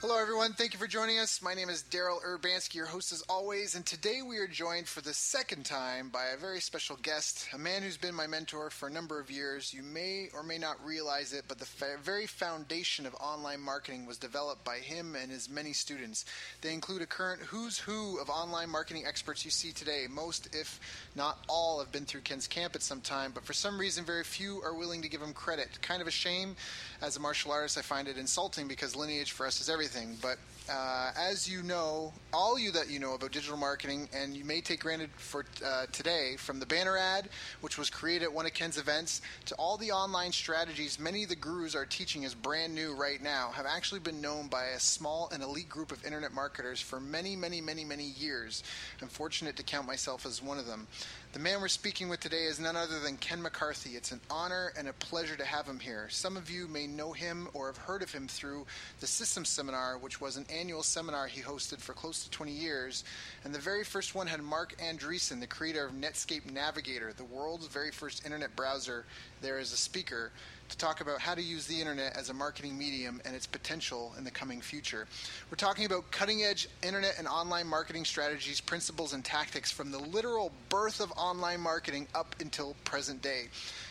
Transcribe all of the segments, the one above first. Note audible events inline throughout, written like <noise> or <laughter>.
Hello, everyone. Thank you for joining us. My name is Daryl Urbanski, your host as always, and today we are joined for the second time by a very special guest, a man who's been my mentor for a number of years. You may or may not realize it, but the fa- very foundation of online marketing was developed by him and his many students. They include a current who's who of online marketing experts you see today. Most, if not all, have been through Ken's camp at some time, but for some reason, very few are willing to give him credit. Kind of a shame. As a martial artist, I find it insulting because lineage for us is everything everything. But uh, as you know, all you that you know about digital marketing, and you may take granted for uh, today, from the banner ad, which was created at one of Ken's events, to all the online strategies many of the gurus are teaching is brand new right now, have actually been known by a small and elite group of internet marketers for many, many, many, many years. I'm fortunate to count myself as one of them. The man we're speaking with today is none other than Ken McCarthy. It's an honor and a pleasure to have him here. Some of you may know him or have heard of him through the Systems Seminar, which was an annual seminar he hosted for close to 20 years. And the very first one had Marc Andreessen, the creator of Netscape Navigator, the world's very first internet browser, there as a speaker to talk about how to use the internet as a marketing medium and its potential in the coming future. We're talking about cutting edge internet and online marketing strategies, principles, and tactics from the literal birth of online marketing up until present day.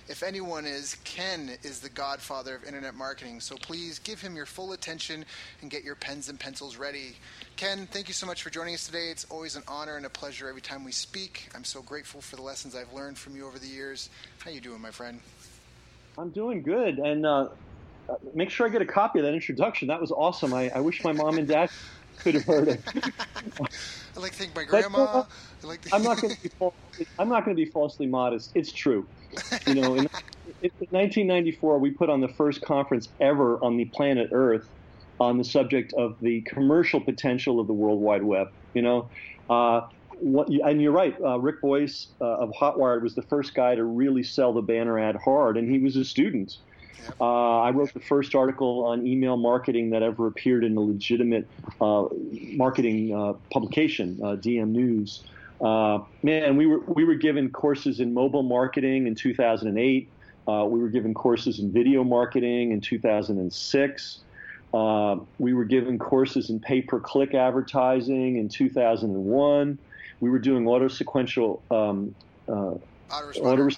If anyone is, Ken is the godfather of internet marketing, so please give him your full attention and get your pens and pencils ready. Ken, thank you so much for joining us today. It's always an honor and a pleasure every time we speak. I'm so grateful for the lessons I've learned from you over the years. How you doing, my friend? I'm doing good, and uh, make sure I get a copy of that introduction. That was awesome. I, I wish my mom and dad <laughs> could have heard it. <laughs> I like to thank my grandma. Uh, like to... I'm not <laughs> going to be false, I'm not going to be falsely modest. It's true. You know, in, in 1994, we put on the first conference ever on the planet Earth on the subject of the commercial potential of the World Wide Web. You know, uh, what, and you're right. Uh, Rick Boyce uh, of Hotwired was the first guy to really sell the banner ad hard, and he was a student. Uh, I wrote the first article on email marketing that ever appeared in a legitimate uh, marketing uh, publication, uh, DM News. man, we were we were given courses in mobile marketing in 2008. we were given courses in video marketing in 2006. we were given courses in pay-per-click advertising in 2001 we were doing auto sequential um, uh, auto,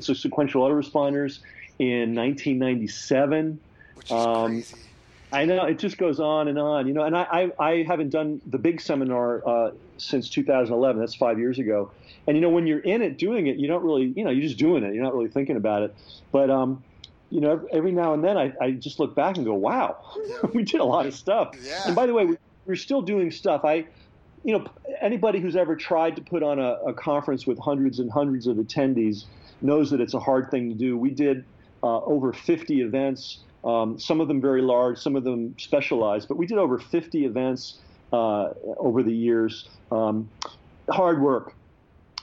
so sequential autoresponders in 1997. Which is um, crazy. I know it just goes on and on, you know. And I, I, I haven't done the big seminar uh, since 2011. That's five years ago. And you know, when you're in it, doing it, you don't really, you know, you're just doing it. You're not really thinking about it. But um, you know, every now and then, I, I just look back and go, wow, <laughs> we did a lot of stuff. Yeah. And by the way, we, we're still doing stuff. I you know, anybody who's ever tried to put on a, a, conference with hundreds and hundreds of attendees knows that it's a hard thing to do. We did uh, over 50 events, um, some of them very large, some of them specialized, but we did over 50 events uh, over the years. Um, hard work,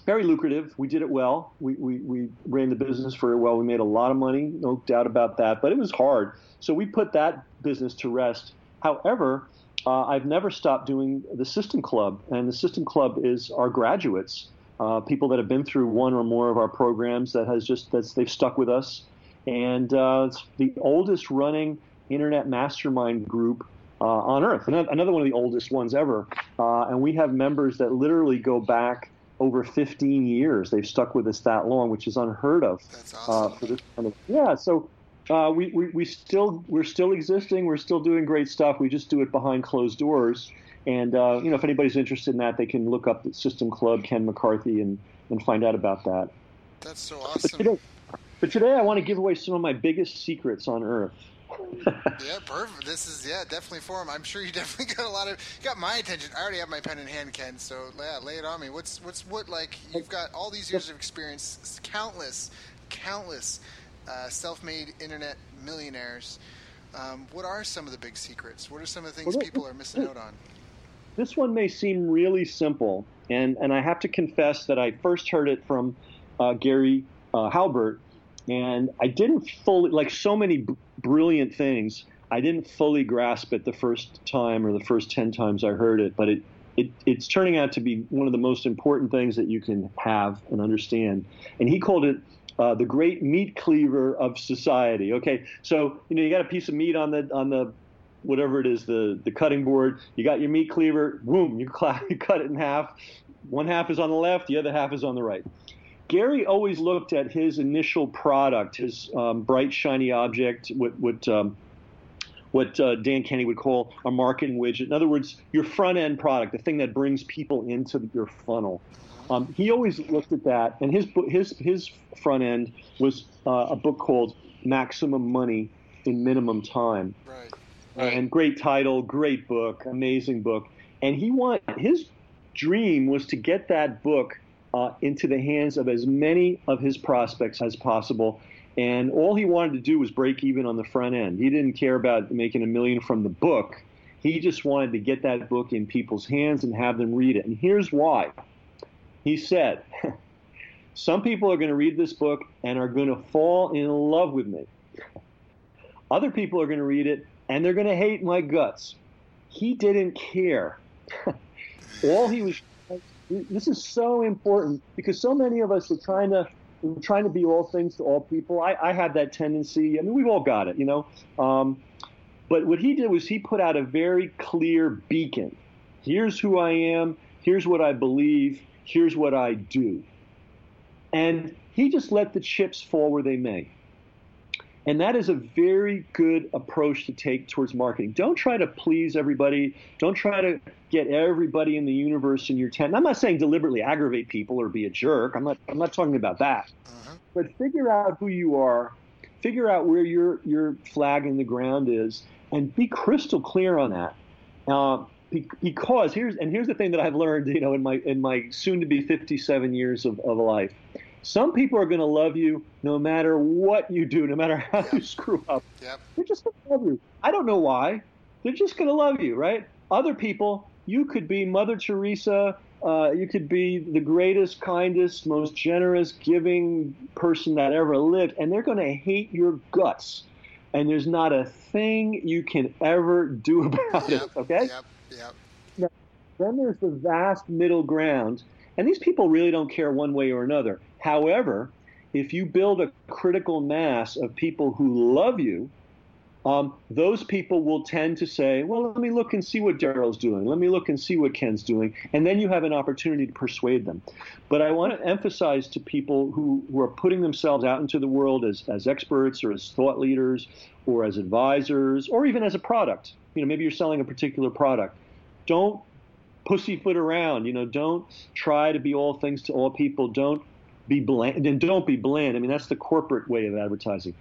very lucrative. We did it well. We, we, we ran the business very well. We made a lot of money, no doubt about that, but it was hard. So we put that business to rest. However, uh, I've never stopped doing the System Club, and the System Club is our graduates, uh, people that have been through one or more of our programs that has just that's they've stuck with us, and uh, it's the oldest running internet mastermind group uh, on earth, another one of the oldest ones ever, uh, and we have members that literally go back over 15 years. They've stuck with us that long, which is unheard of. That's awesome. Uh, for this kind of, yeah, so uh, we, we, we still we're still existing. We're still doing great stuff. We just do it behind closed doors. And uh, you know, if anybody's interested in that, they can look up the System Club, Ken McCarthy, and and find out about that. That's so awesome. But today, but today I want to give away some of my biggest secrets on Earth. <laughs> yeah, perfect. This is yeah, definitely for him. I'm sure you <laughs> definitely got a lot of got my attention. I already have my pen in hand, Ken. So yeah, lay it on me. What's what's what like? You've got all these years of experience, countless, countless uh, self-made internet millionaires. Um, what are some of the big secrets? What are some of the things well, people are missing out on? This one may seem really simple, and and I have to confess that I first heard it from uh, Gary uh, Halbert, and I didn't fully like so many b- brilliant things. I didn't fully grasp it the first time or the first ten times I heard it, but it, it it's turning out to be one of the most important things that you can have and understand. And he called it uh, the great meat cleaver of society. Okay, so you know you got a piece of meat on the on the whatever it is the the cutting board. You got your meat cleaver. Boom, you, <laughs> you cut it in half. One half is on the left, the other half is on the right. Gary always looked at his initial product, his um, bright, shiny object, what, what, um, what uh, Dan Kennedy would call a marketing widget. In other words, your front end product, the thing that brings people into your funnel. Um, he always looked at that, and his his his front end was uh, a book called Maximum Money in Minimum Time. Right. right. And great title, great book, amazing book. And he want his dream was to get that book uh, into the hands of as many of his prospects as possible. And all he wanted to do was break even on the front end. He didn't care about making a million from the book. He just wanted to get that book in people's hands and have them read it. And here's why. He said, <laughs> Some people are going to read this book and are going to fall in love with me. Other people are going to read it and they're going to hate my guts. He didn't care. <laughs> all he was this is so important because so many of us are trying to trying to be all things to all people. I, I have that tendency. I mean, we've all got it, you know. Um, but what he did was he put out a very clear beacon. Here's who I am. Here's what I believe. Here's what I do. And he just let the chips fall where they may. And that is a very good approach to take towards marketing. Don't try to please everybody. Don't try to get everybody in the universe in your tent. And I'm not saying deliberately aggravate people or be a jerk. I'm not. I'm not talking about that. Uh-huh. But figure out who you are. Figure out where your your flag in the ground is, and be crystal clear on that. Uh, because here's and here's the thing that I've learned, you know, in my in my soon to be 57 years of, of life some people are going to love you no matter what you do, no matter how yep. you screw up. Yep. They're just going to love you. I don't know why. They're just going to love you, right? Other people, you could be Mother Teresa. Uh, you could be the greatest, kindest, most generous, giving person that ever lived, and they're going to hate your guts. And there's not a thing you can ever do <laughs> about yep. it. Okay. Yep. Yep. Now, then there's the vast middle ground, and these people really don't care one way or another. However, if you build a critical mass of people who love you, um, those people will tend to say, well, let me look and see what Daryl's doing. Let me look and see what Ken's doing. And then you have an opportunity to persuade them. But I want to emphasize to people who, who are putting themselves out into the world as, as experts or as thought leaders or as advisors or even as a product. You know, maybe you're selling a particular product. Don't pussyfoot around. You know, don't try to be all things to all people. Don't be bland and don't be bland. I mean, that's the corporate way of advertising.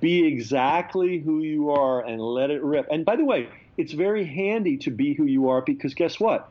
Be exactly who you are and let it rip. And by the way, it's very handy to be who you are because guess what?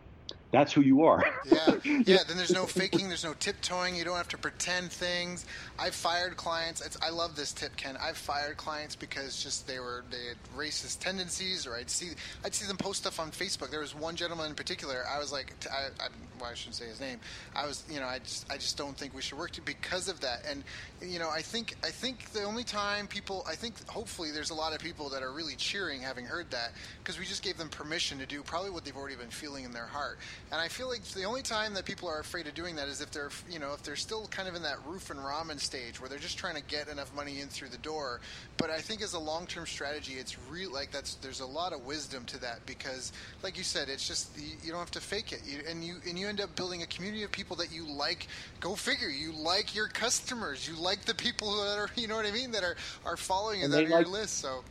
That's who you are. <laughs> yeah, <laughs> yeah. Then there's no faking. There's no tiptoeing. You don't have to pretend things. I've fired clients. It's, I love this tip, Ken. I've fired clients because just they were they had racist tendencies, or I'd see I'd see them post stuff on Facebook. There was one gentleman in particular. I was like, I, I, well, I shouldn't say his name. I was, you know, I just I just don't think we should work to because of that. And you know, I think I think the only time people, I think hopefully there's a lot of people that are really cheering having heard that because we just gave them permission to do probably what they've already been feeling in their heart. And I feel like the only time that people are afraid of doing that is if they're, you know, if they're still kind of in that roof and ramen stage where they're just trying to get enough money in through the door. But I think as a long-term strategy, it's real like that's there's a lot of wisdom to that because, like you said, it's just you, you don't have to fake it, you, and you and you end up building a community of people that you like. Go figure, you like your customers, you like the people that are, <laughs> you know what I mean, that are are following you, that are like, your list. So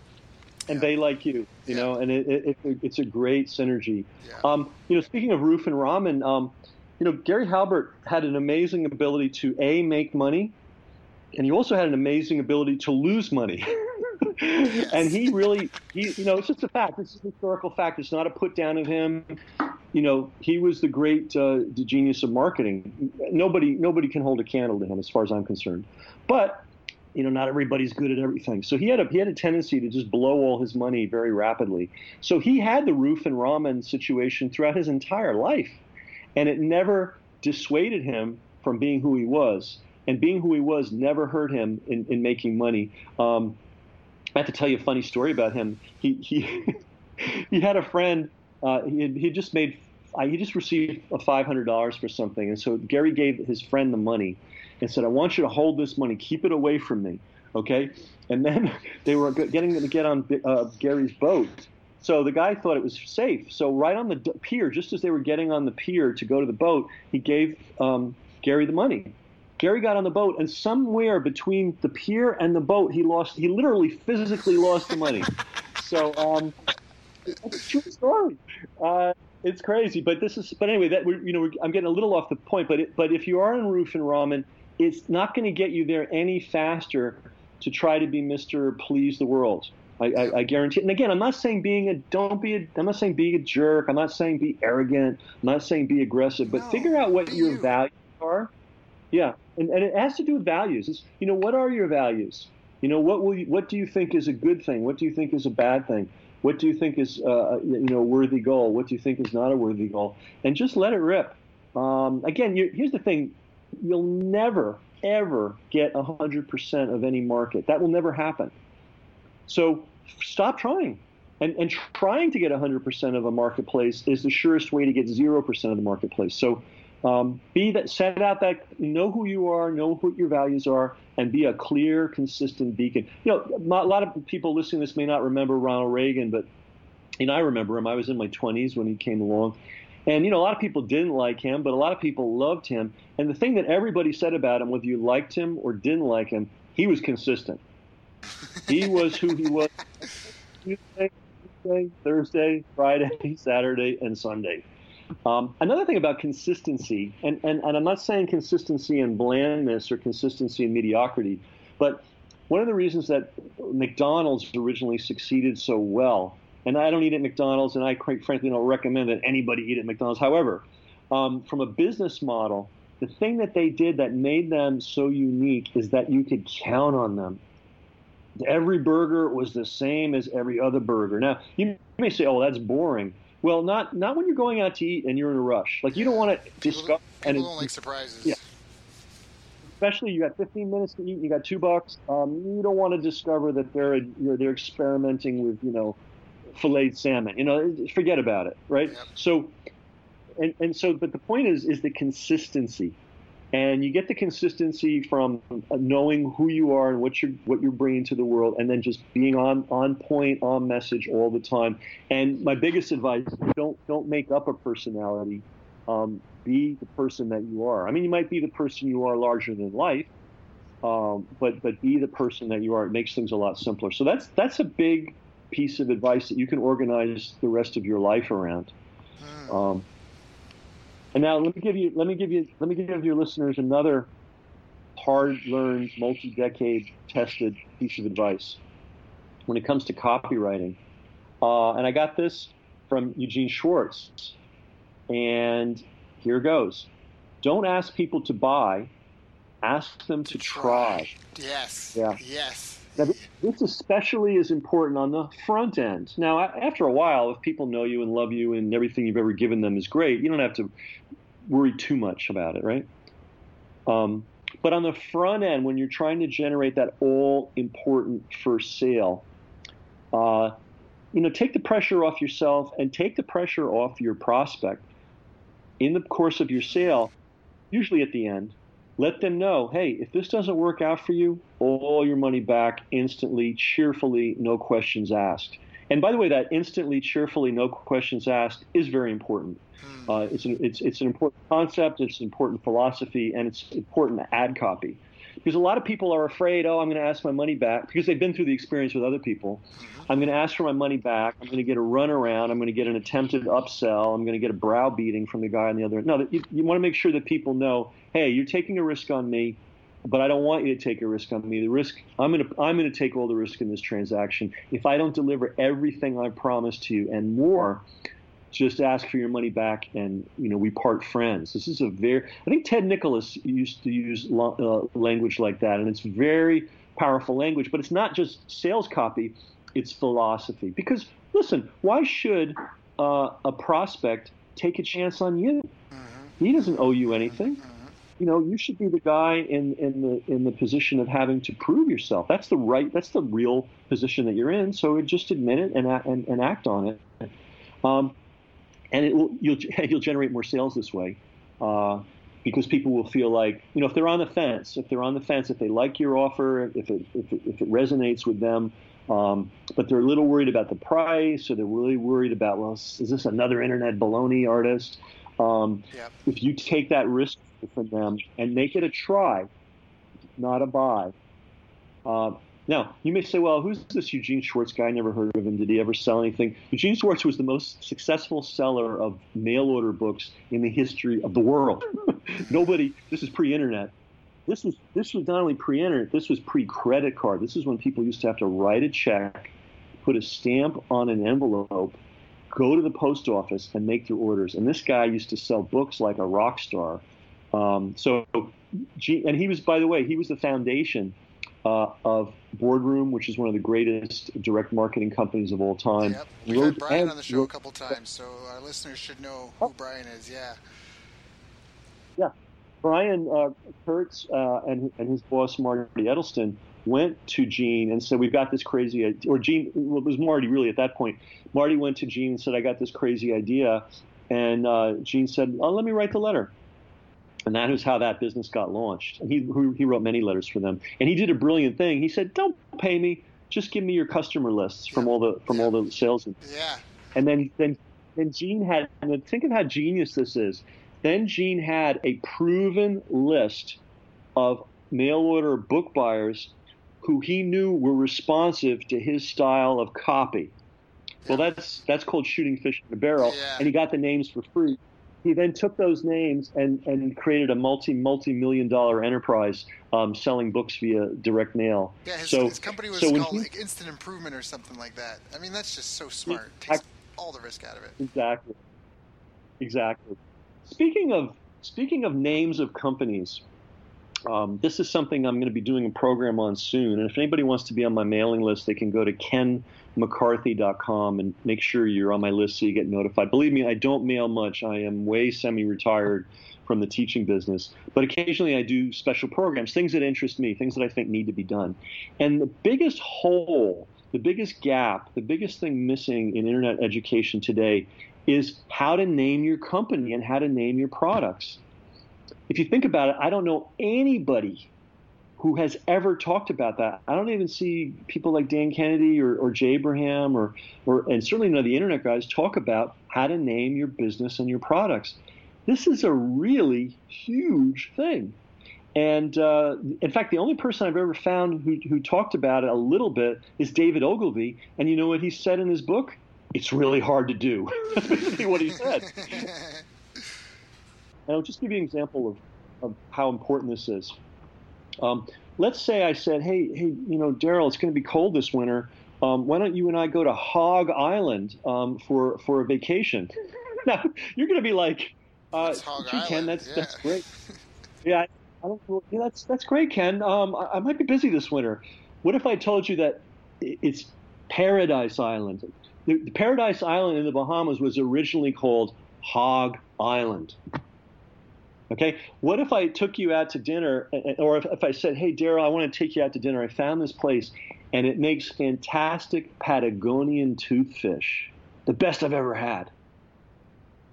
and yeah. they like you, you yeah. know, and it, it, it, it's a great synergy. Yeah. Um, you know, speaking of roof and ramen, um, you know, Gary Halbert had an amazing ability to a make money, and he also had an amazing ability to lose money. <laughs> and he really, he, you know, it's just a fact. It's a historical fact. It's not a put down of him. You know, he was the great uh, the genius of marketing. Nobody, nobody can hold a candle to him, as far as I'm concerned. But you know, not everybody's good at everything. So he had a he had a tendency to just blow all his money very rapidly. So he had the roof and ramen situation throughout his entire life, and it never dissuaded him from being who he was. And being who he was never hurt him in, in making money. Um, I have to tell you a funny story about him. He he <laughs> he had a friend. Uh, he he just made he just received a five hundred dollars for something, and so Gary gave his friend the money and said, "I want you to hold this money, keep it away from me." Okay, and then <laughs> they were getting to get on uh, Gary's boat. So the guy thought it was safe. So right on the pier, just as they were getting on the pier to go to the boat, he gave um, Gary the money. Gary got on the boat, and somewhere between the pier and the boat, he lost. He literally, physically lost the money. <laughs> So, um, it's true story. Uh, it's crazy, but this is. But anyway, that you know, I'm getting a little off the point. But it, but if you are in roof and ramen, it's not going to get you there any faster to try to be Mr. Please the World. I, I, I, guarantee. And again, I'm not saying being a don't be. A, I'm not saying be a jerk. I'm not saying be arrogant. I'm not saying be aggressive. But no, figure out what your you. values are. Yeah, and, and it has to do with values. It's, you know, what are your values? You know, what will you, what do you think is a good thing? What do you think is a bad thing? What do you think is uh, you know a worthy goal? What do you think is not a worthy goal? And just let it rip. Um, again, here's the thing: you'll never ever get 100% of any market. That will never happen. So stop trying. And, and trying to get 100% of a marketplace is the surest way to get 0% of the marketplace. So um, be that, set out that, know who you are, know what your values are, and be a clear, consistent beacon. You know, a lot of people listening to this may not remember Ronald Reagan, but and I remember him. I was in my 20s when he came along. And, you know, a lot of people didn't like him, but a lot of people loved him. And the thing that everybody said about him, whether you liked him or didn't like him, he was consistent. He was who he was Tuesday, Tuesday, Thursday, Friday, Saturday, and Sunday. Um, another thing about consistency, and, and, and I'm not saying consistency and blandness or consistency and mediocrity, but one of the reasons that McDonald's originally succeeded so well and I don't eat at McDonald's, and I quite frankly don't recommend that anybody eat at McDonald's. However, um, from a business model, the thing that they did that made them so unique is that you could count on them. Every burger was the same as every other burger. Now, you may say, "Oh, that's boring." Well, not not when you're going out to eat and you're in a rush. Like you don't want to discover. People and don't like surprises. Yeah. Especially you got 15 minutes to eat, you got two bucks. Um, you don't want to discover that they're you're, they're experimenting with you know filleted salmon. You know, forget about it, right? Yep. So, and and so, but the point is is the consistency, and you get the consistency from knowing who you are and what you're what you're bringing to the world, and then just being on on point, on message all the time. And my biggest advice: don't don't make up a personality. Um, be the person that you are. I mean, you might be the person you are larger than life, um, but but be the person that you are. It makes things a lot simpler. So that's that's a big piece of advice that you can organize the rest of your life around. Hmm. Um, and now let me give you let me give you let me give your listeners another hard-learned, multi-decade tested piece of advice when it comes to copywriting. Uh, and I got this from Eugene Schwartz, and here goes: Don't ask people to buy, ask them to, to try. try. Yes. Yeah. Yes. Now, this especially is important on the front end. Now, after a while, if people know you and love you and everything you've ever given them is great, you don't have to worry too much about it, right? Um, but on the front end, when you're trying to generate that all important first sale, uh, you know, take the pressure off yourself and take the pressure off your prospect in the course of your sale, usually at the end let them know, hey, if this doesn't work out for you, all your money back instantly, cheerfully, no questions asked. And by the way, that instantly, cheerfully, no questions asked is very important. Hmm. Uh, it's, an, it's, it's an important concept, it's an important philosophy, and it's important ad copy. Because a lot of people are afraid, oh, I'm going to ask my money back because they've been through the experience with other people. Mm-hmm. I'm going to ask for my money back. I'm going to get a runaround. I'm going to get an attempted upsell. I'm going to get a browbeating from the guy on the other. End no, you, you want to make sure that people know, hey, you're taking a risk on me. but I don't want you to take a risk on me. The risk I'm going to I'm going to take all the risk in this transaction. If I don't deliver everything I promised to you and more, just ask for your money back and you know we part friends. This is a very I think Ted Nicholas used to use uh, language like that, and it's very powerful language. But it's not just sales copy; it's philosophy. Because listen, why should uh, a prospect take a chance on you? Mm-hmm. He doesn't owe you anything. Mm-hmm you know, you should be the guy in, in the in the position of having to prove yourself. That's the right. That's the real position that you're in. So just admit it and and, and act on it. Um, and it will, you'll <laughs> you'll generate more sales this way. Uh, because people will feel like, you know, if they're on the fence, if they're on the fence, if they like your offer, if it, if it, if it resonates with them, um, but they're a little worried about the price, or they're really worried about, well, is this another internet baloney artist? Um. If you take that risk from them and make it a try, not a buy. Uh, now, you may say, well, who's this Eugene Schwartz guy? I never heard of him. Did he ever sell anything? Eugene Schwartz was the most successful seller of mail order books in the history of the world. <laughs> Nobody, this is pre internet. This was, this was not only pre internet, this was pre credit card. This is when people used to have to write a check, put a stamp on an envelope, go to the post office, and make their orders. And this guy used to sell books like a rock star um, so, and he was, by the way, he was the foundation uh, of Boardroom, which is one of the greatest direct marketing companies of all time. Yep. We had Brian on the show a couple times, so our listeners should know who oh. Brian is. Yeah. Yeah. Brian uh, Kurtz uh, and, and his boss, Marty Edelston, went to Gene and said, We've got this crazy idea. Or Gene, well, it was Marty really at that point. Marty went to Gene and said, I got this crazy idea. And uh, Gene said, oh, Let me write the letter and that is how that business got launched. He he wrote many letters for them, and he did a brilliant thing. He said, "Don't pay me, just give me your customer lists from all the from all the sales." Yeah. And then then then Gene had and think of how genius this is. Then Gene had a proven list of mail order book buyers who he knew were responsive to his style of copy. Well, that's that's called shooting fish in a barrel, yeah. and he got the names for free he then took those names and, and created a multi multi million dollar enterprise um, selling books via direct mail. Yeah, his, so, his company was so called he, like Instant Improvement or something like that. I mean, that's just so smart. Takes all the risk out of it. Exactly. Exactly. Speaking of speaking of names of companies, um, this is something I'm going to be doing a program on soon. And if anybody wants to be on my mailing list, they can go to kenmccarthy.com and make sure you're on my list so you get notified. Believe me, I don't mail much. I am way semi retired from the teaching business. But occasionally I do special programs, things that interest me, things that I think need to be done. And the biggest hole, the biggest gap, the biggest thing missing in internet education today is how to name your company and how to name your products if you think about it, I don't know anybody who has ever talked about that. I don't even see people like Dan Kennedy or, or Jay Abraham or, or, and certainly none of the internet guys talk about how to name your business and your products. This is a really huge thing. And uh, in fact, the only person I've ever found who, who talked about it a little bit is David Ogilvy. And you know what he said in his book? It's really hard to do. <laughs> That's basically what he said. <laughs> And I'll just give you an example of, of how important this is. Um, let's say I said, hey, hey, you know, Daryl, it's going to be cold this winter. Um, why don't you and I go to Hog Island um, for for a vacation? <laughs> now you're going to be like, uh, gee, Ken, that's yeah. that's great. <laughs> yeah, I don't, yeah, that's that's great, Ken. Um, I, I, might be busy this winter. What if I told you that it's Paradise Island? The, the Paradise Island in the Bahamas was originally called Hog Island. Okay, what if I took you out to dinner, or if, if I said, "Hey, Daryl, I want to take you out to dinner. I found this place, and it makes fantastic Patagonian toothfish, the best I've ever had."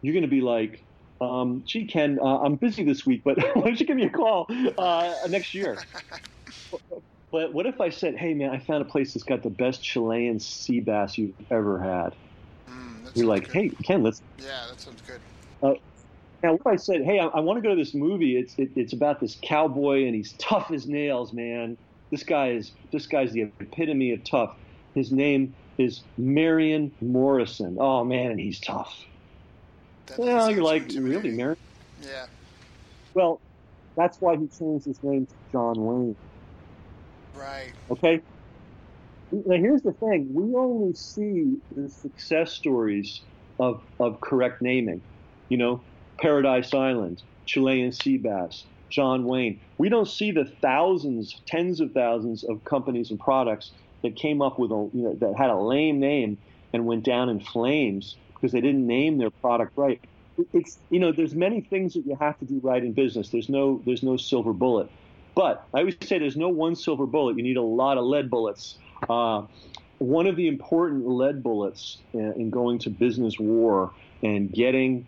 You're going to be like, um, "Gee, Ken, uh, I'm busy this week, but <laughs> why don't you give me a call uh, next year?" <laughs> but what if I said, "Hey, man, I found a place that's got the best Chilean sea bass you've ever had." Mm, You're like, good. "Hey, Ken, let's." Yeah, that sounds good. Now, if I said, "Hey, I, I want to go to this movie. It's it, it's about this cowboy and he's tough as nails, man. This guy is this guy's the epitome of tough. His name is Marion Morrison. Oh man, and he's tough. That well, you're like, really, Marion? Yeah. Well, That's why he changed his name to John Wayne. Right. Okay. Now here's the thing: we only see the success stories of of correct naming. You know, Paradise Island, Chilean sea bass, John Wayne. We don't see the thousands, tens of thousands of companies and products that came up with a you know that had a lame name and went down in flames because they didn't name their product right. It's you know there's many things that you have to do right in business. There's no there's no silver bullet. But I always say there's no one silver bullet. You need a lot of lead bullets. Uh, one of the important lead bullets in, in going to business war and getting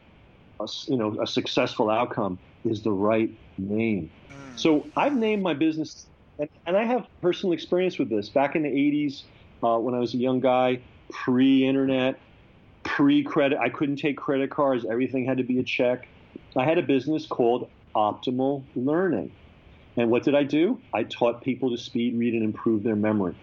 a, you know a successful outcome is the right name. So I've named my business, and, and, I have personal experience with this. Back in the 80s, uh, when I was a young guy, pre-internet, pre-credit, I couldn't take credit cards. Everything had to be a check. I had a business called Optimal Learning. And what did I do? I taught people to speed read and improve their memory.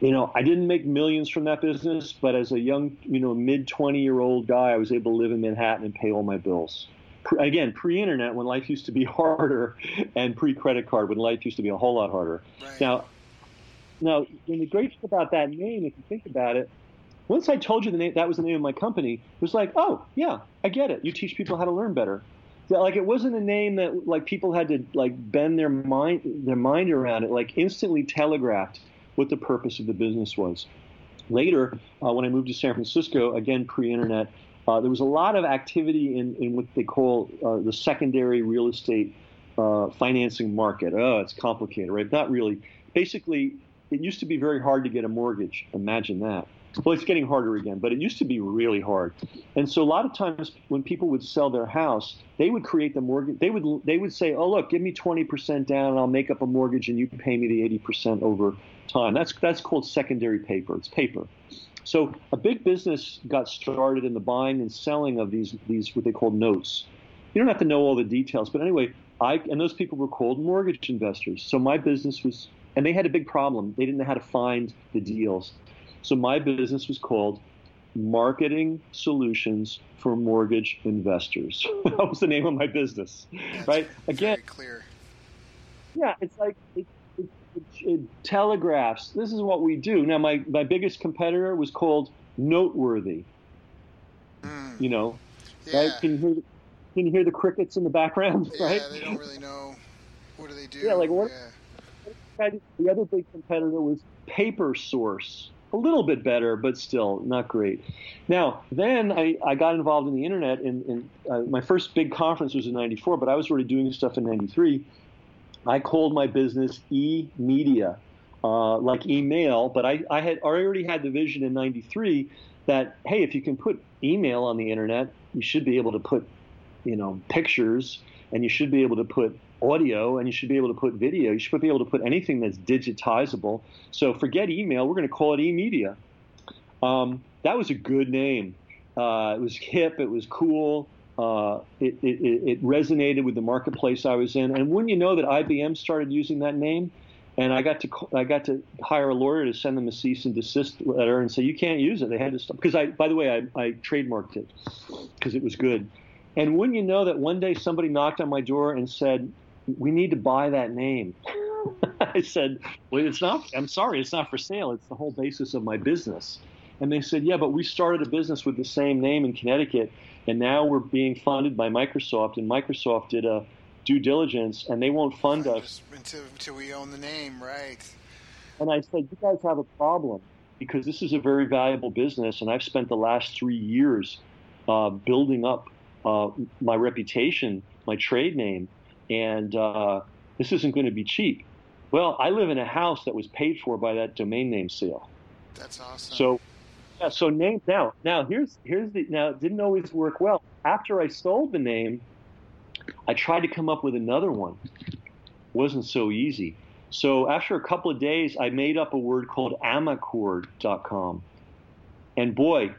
You know, I didn't make millions from that business, but as a young, you know, mid 20 year old guy, I was able to live in Manhattan and pay all my bills. Again, pre internet, when life used to be <laughs> harder, and pre credit card, when life used to be a whole lot harder. Right. Now, now, and the great thing about that name, if you think about it, once I told you the name, that was the name of my company, it was like, oh, yeah, I get it. You teach people how to learn better like it wasn't a name that like people had to like bend their mind their mind around it like instantly telegraphed what the purpose of the business was. Later uh, when i moved to san francisco again pre-internet uh, there was a lot of activity in, in what they call uh, the secondary real estate uh, financing market. Oh it's complicated right? Not really. Basically it used to be very hard to get a mortgage. Imagine that well, it's getting harder again, but it used to be really hard. And so a lot of times when people would sell their house, they would create the mortgage. They would they would say, "Oh, look, give me 20% down, and I'll make up a mortgage, and you pay me the 80% over time." That's that's called secondary paper. It's paper. So a big business got started in the buying and selling of these these what they call notes. You don't have to know all the details, but anyway, I and those people were called mortgage investors. So my business was, and they had a big problem. They didn't know how to find the deals. So my business was called Marketing Solutions for Mortgage Investors. <laughs> that was the name of my business, right? Again, clear. Yeah, it's like it, it, it, it, telegraphs. This is what we do. Now, my my biggest competitor was called Noteworthy. Mm. You know, yeah. right? Can you hear? Can you hear the crickets in the background? <laughs> Yeah, right? they don't really know. What do they do? Yeah, like what? Yeah. The other big competitor was Paper Source a little bit better, but still not great. Now, then I, I got involved in the internet. And uh, my first big conference was in '94, but I was already doing stuff in '93. I called my business E Media, uh, like email, but I, I had already had the vision in '93 that hey, if you can put email on the internet, you should be able to put, you know, pictures, and you should be able to put audio and you should be able to put video. You should be able to put anything that's digitizable. So forget email. We're going to call it eMedia. Um, that was a good name. Uh, it was hip. It was cool. Uh, it, it, it, resonated with the marketplace I was in. And wouldn't you know that IBM started using that name? And I got to I got to hire a lawyer to send them a cease and desist letter and say you can't use it. They had to stop because I by the way I, I trademarked it because it was good. And wouldn't you know that one day somebody knocked on my door and said, we need to buy that name. <laughs> I said, well, it's not, I'm sorry, it's not for sale. It's the whole basis of my business. And they said, yeah, but we started a business with the same name in Connecticut, and now we're being funded by Microsoft, and Microsoft did a due diligence, and they won't fund us until, until we own the name, right? And I said, you guys have a problem because this is a very valuable business, and I've spent the last three years uh, building up uh, my reputation, my trade name, and uh, this isn't going to be cheap. Well, I live in a house that was paid for by that domain name sale. That's awesome. So, yeah, so name now. Now here's here's the now it didn't always work well. After I sold the name, I tried to come up with another one. wasn't so easy. So after a couple of days, I made up a word called amacord.com. And boy,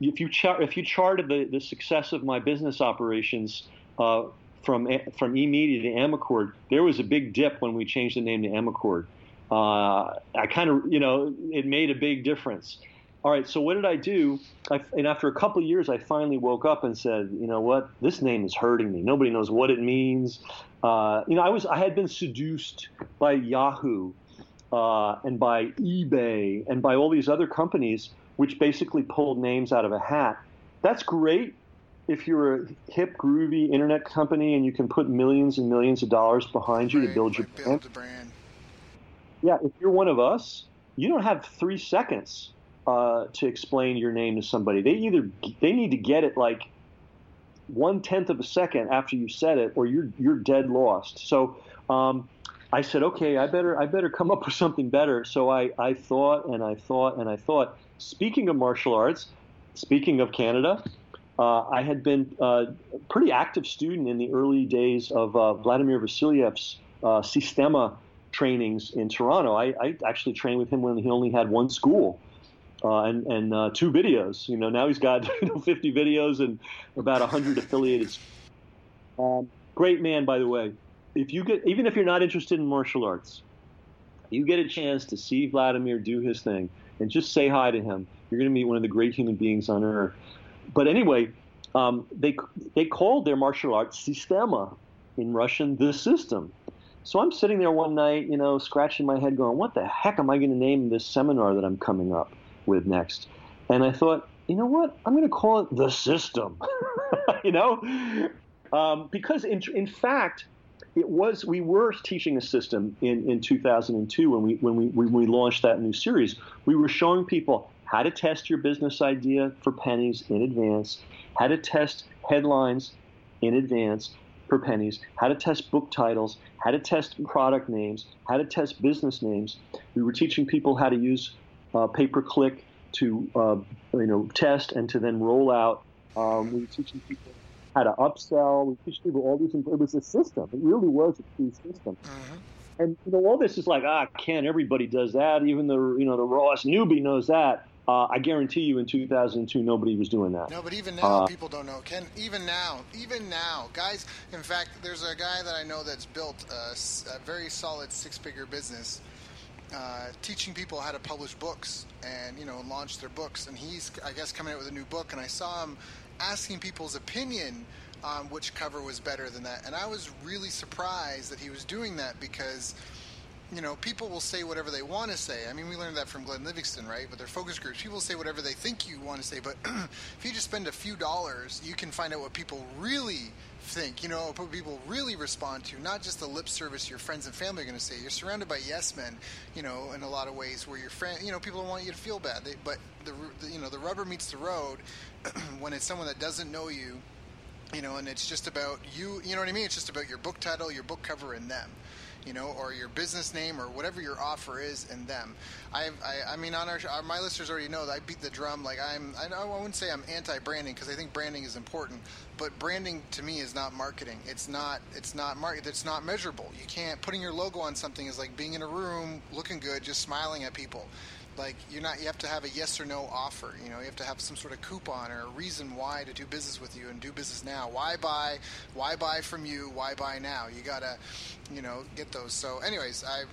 if you chart if you charted the, the success of my business operations uh, from from eMedia to Amacord, there was a big dip when we changed the name to Amacord. Uh, I kind of, you know, it made a big difference. all right, so what did I do? I, and after a couple years, I finally woke up and said, you know what? This name is hurting me. Nobody knows what it means. Uh, you know, I was I had been seduced by Yahoo uh, and by eBay and by all these other companies, which basically pulled names out of a hat. That's great if you're a hip, groovy internet company and you can put millions and millions of dollars behind you right, to build your build brand. brand. Yeah, if you're one of us, you don't have three seconds uh, to explain your name to somebody. They either they need to get it like one tenth of a second after you said it, or you're you're dead lost. So um, I said, okay, I better I better come up with something better. So I I thought and I thought and I thought. Speaking of martial arts, speaking of Canada. Uh, I had been uh, a pretty active student in the early days of uh, Vladimir Vasilyev's uh, Systema trainings in Toronto. I, I, actually trained with him when he only had one school uh, and, and uh, two videos. You know, now he's got <laughs> you know, 50 videos and about 100 affiliated. Um, great man, by the way. If you get, even if you're not interested in martial arts, you get a chance to see Vladimir do his thing and just say hi to him. You're going to meet one of the great human beings on earth. But anyway, um, they they called their martial arts Sistema in Russian, the system. So I'm sitting there one night, you know, scratching my head, going, "What the heck am I going to name this seminar that I'm coming up?" with next. And I thought, you know what? I'm going to call it the system. <laughs> you know, um, because in in fact, it was we were teaching a system in, in 2002 when we when we when we launched that new series. We were showing people how to test your business idea for pennies in advance, how to test headlines in advance for pennies, how to test book titles, how to test product names, how to test business names. We were teaching people how to use uh, pay per click to uh, you know test and to then roll out. Um, we were teaching people how to upsell. We teach people all these. It was a system. It really was a true system. Mm-hmm. And you know all this is like ah Ken, everybody does that. Even the you know the rawest newbie knows that. Uh, I guarantee you, in 2002, nobody was doing that. No, but even now, uh, people don't know. Ken, even now, even now, guys. In fact, there's a guy that I know that's built a, a very solid six-figure business uh, teaching people how to publish books and you know launch their books. And he's, I guess, coming out with a new book. And I saw him asking people's opinion on which cover was better than that. And I was really surprised that he was doing that because you know, people will say whatever they want to say. I mean, we learned that from Glenn Livingston, right? With their focus groups, people say whatever they think you want to say. But <clears throat> if you just spend a few dollars, you can find out what people really think, you know, what people really respond to, not just the lip service your friends and family are going to say. You're surrounded by yes men, you know, in a lot of ways where your friend, you know, people want you to feel bad. They, but the, the, you know, the rubber meets the road <clears throat> when it's someone that doesn't know you, you know, and it's just about you, you know what I mean? It's just about your book title, your book cover, and them you know, or your business name or whatever your offer is in them. I, I, I mean, on our, our, my listeners already know that I beat the drum. Like I'm, I, I wouldn't say I'm anti-branding because I think branding is important, but branding to me is not marketing. It's not, it's not market. It's not measurable. You can't putting your logo on something is like being in a room looking good, just smiling at people like you're not you have to have a yes or no offer you know you have to have some sort of coupon or a reason why to do business with you and do business now why buy why buy from you why buy now you gotta you know get those so anyways i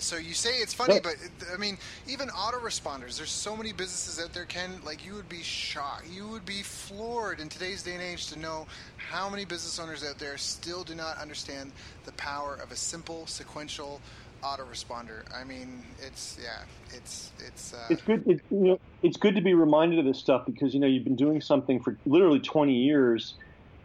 so you say it's funny, but I mean, even autoresponders. There's so many businesses out there, Ken. Like you would be shocked, you would be floored in today's day and age to know how many business owners out there still do not understand the power of a simple sequential autoresponder. I mean, it's yeah, it's it's. Uh, it's good. It, you know, it's good to be reminded of this stuff because you know you've been doing something for literally 20 years,